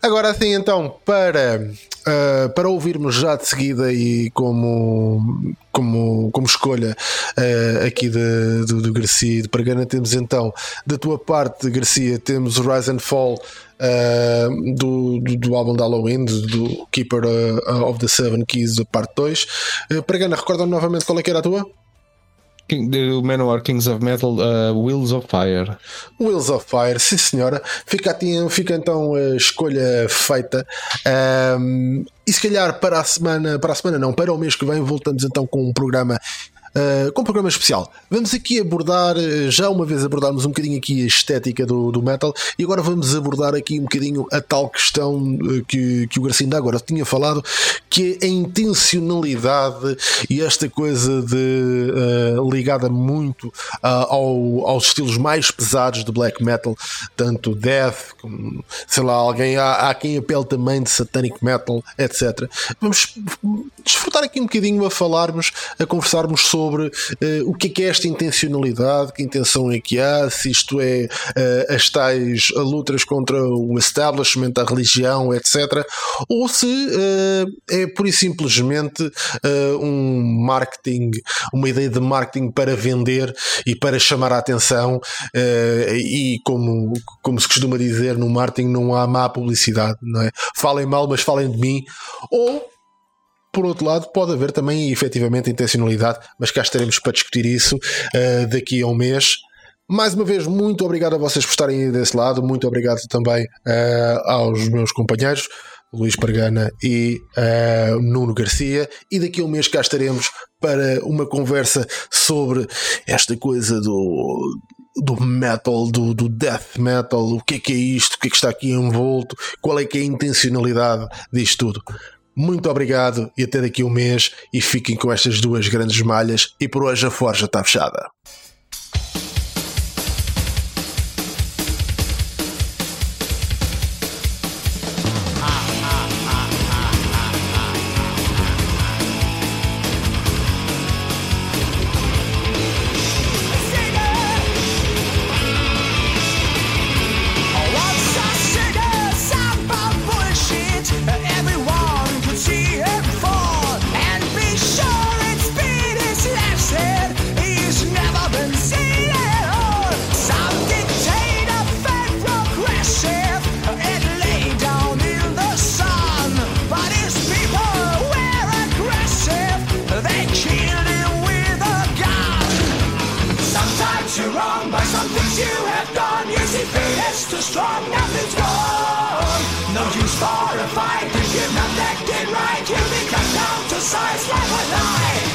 Speaker 1: Agora assim, então, para, eh, para ouvirmos já de seguida e como, como, como escolha eh, aqui de, do, do Garcia e de temos então da tua parte, Garcia, temos o Rise and Fall. Uh, do, do, do álbum de Halloween, do, Keeper uh, of the Seven Keys, parte 2. Uh, Pregana, recorda-me novamente qual é que era a tua?
Speaker 3: King, do Manowar Kings of Metal, uh, Wheels of Fire.
Speaker 1: Wheels of Fire, sim senhora. Fica, fica então a escolha feita. Um, e se calhar para a semana, para a semana não, para o mês que vem, voltamos então com um programa. Uh, com um programa especial. Vamos aqui abordar, uh, já uma vez abordarmos um bocadinho aqui a estética do, do metal e agora vamos abordar aqui um bocadinho a tal questão uh, que, que o Garcia ainda agora tinha falado, que é a intencionalidade e esta coisa de uh, ligada muito uh, ao, aos estilos mais pesados de black metal, tanto death como sei lá, alguém há, há quem apele também de satanic metal, etc. Vamos desfrutar aqui um bocadinho a falarmos, a conversarmos sobre uh, o que é que é esta intencionalidade, que intenção é que há, se isto é uh, as tais lutas contra o establishment, a religião, etc. Ou se uh, é pura e simplesmente um marketing, uma ideia de marketing para vender e para chamar a atenção. E como, como se costuma dizer, no marketing não há má publicidade, não é? Falem mal, mas falem de mim. Ou por outro lado, pode haver também efetivamente intencionalidade, mas cá estaremos para discutir isso uh, daqui a um mês. Mais uma vez, muito obrigado a vocês por estarem aí desse lado, muito obrigado também uh, aos meus companheiros, Luís Pargana e uh, Nuno Garcia. E daqui a um mês cá estaremos para uma conversa sobre esta coisa do, do metal, do, do death metal, o que é que é isto, o que é que está aqui envolto, qual é que é a intencionalidade disto tudo.
Speaker 4: Muito obrigado e até daqui a um mês e fiquem com estas duas grandes malhas e por hoje a forja está fechada.
Speaker 5: life.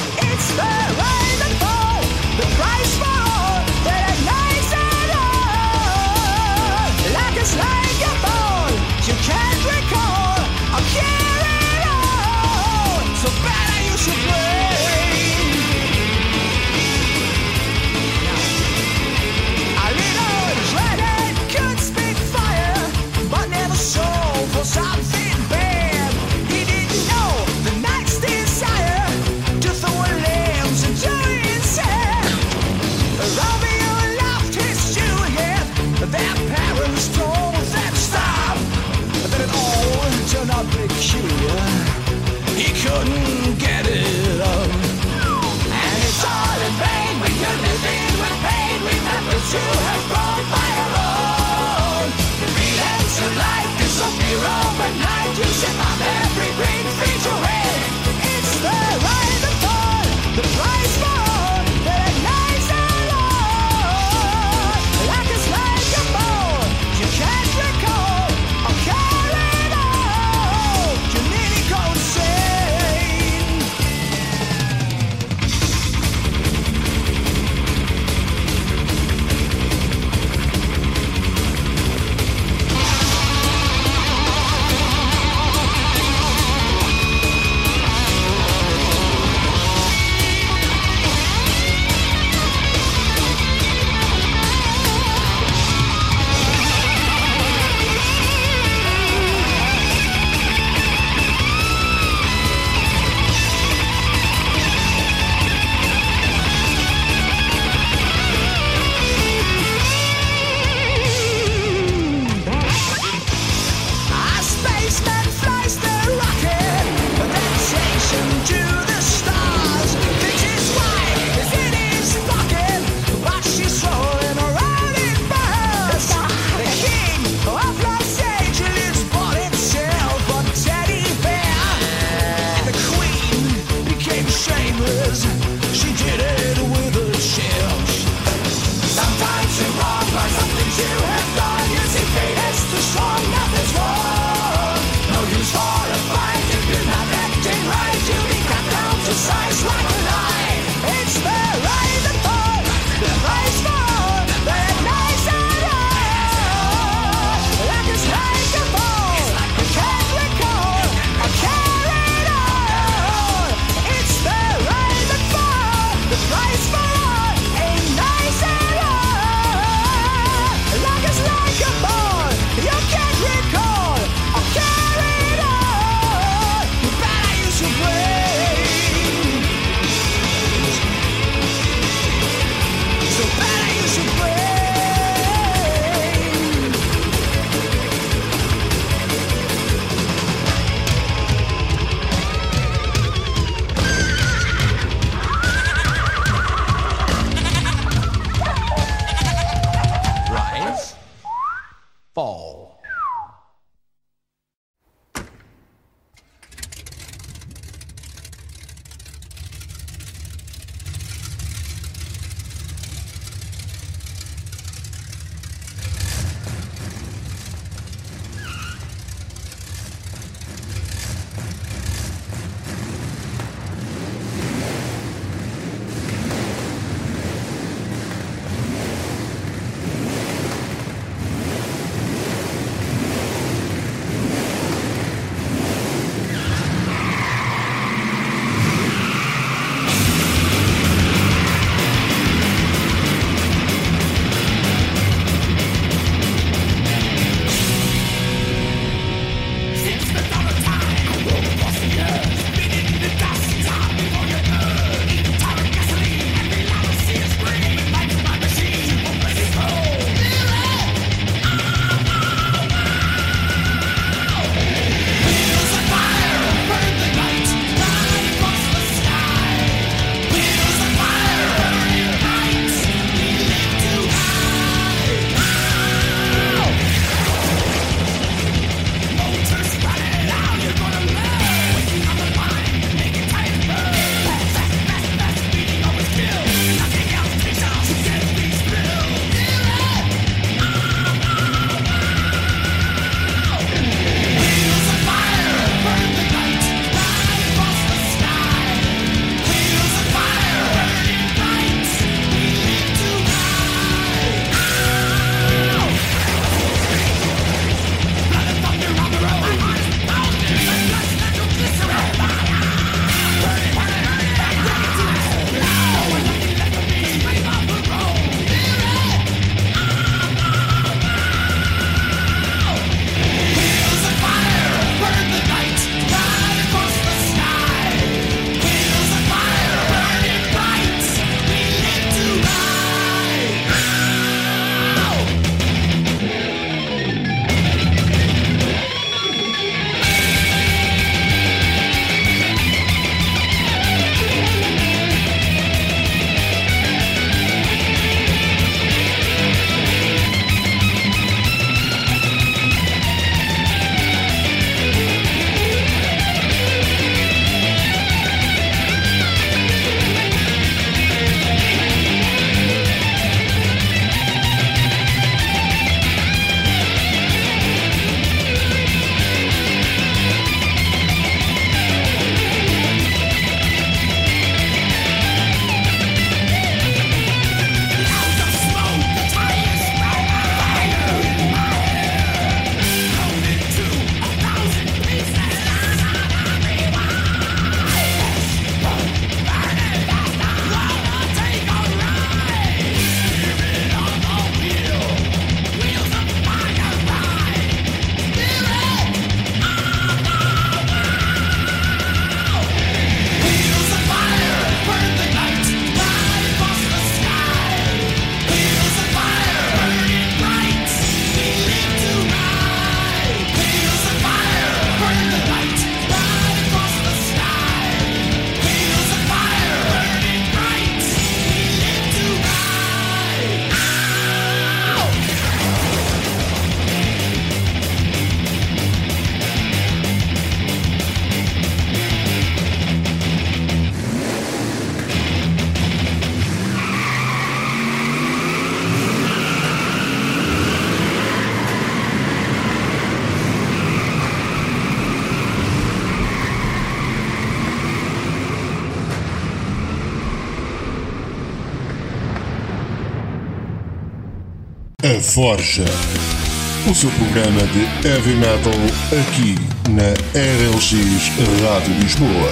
Speaker 5: Forja. O seu programa de heavy metal aqui na RLX Rádio Lisboa.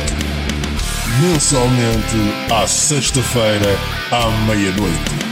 Speaker 5: Mensalmente à sexta-feira à meia-noite.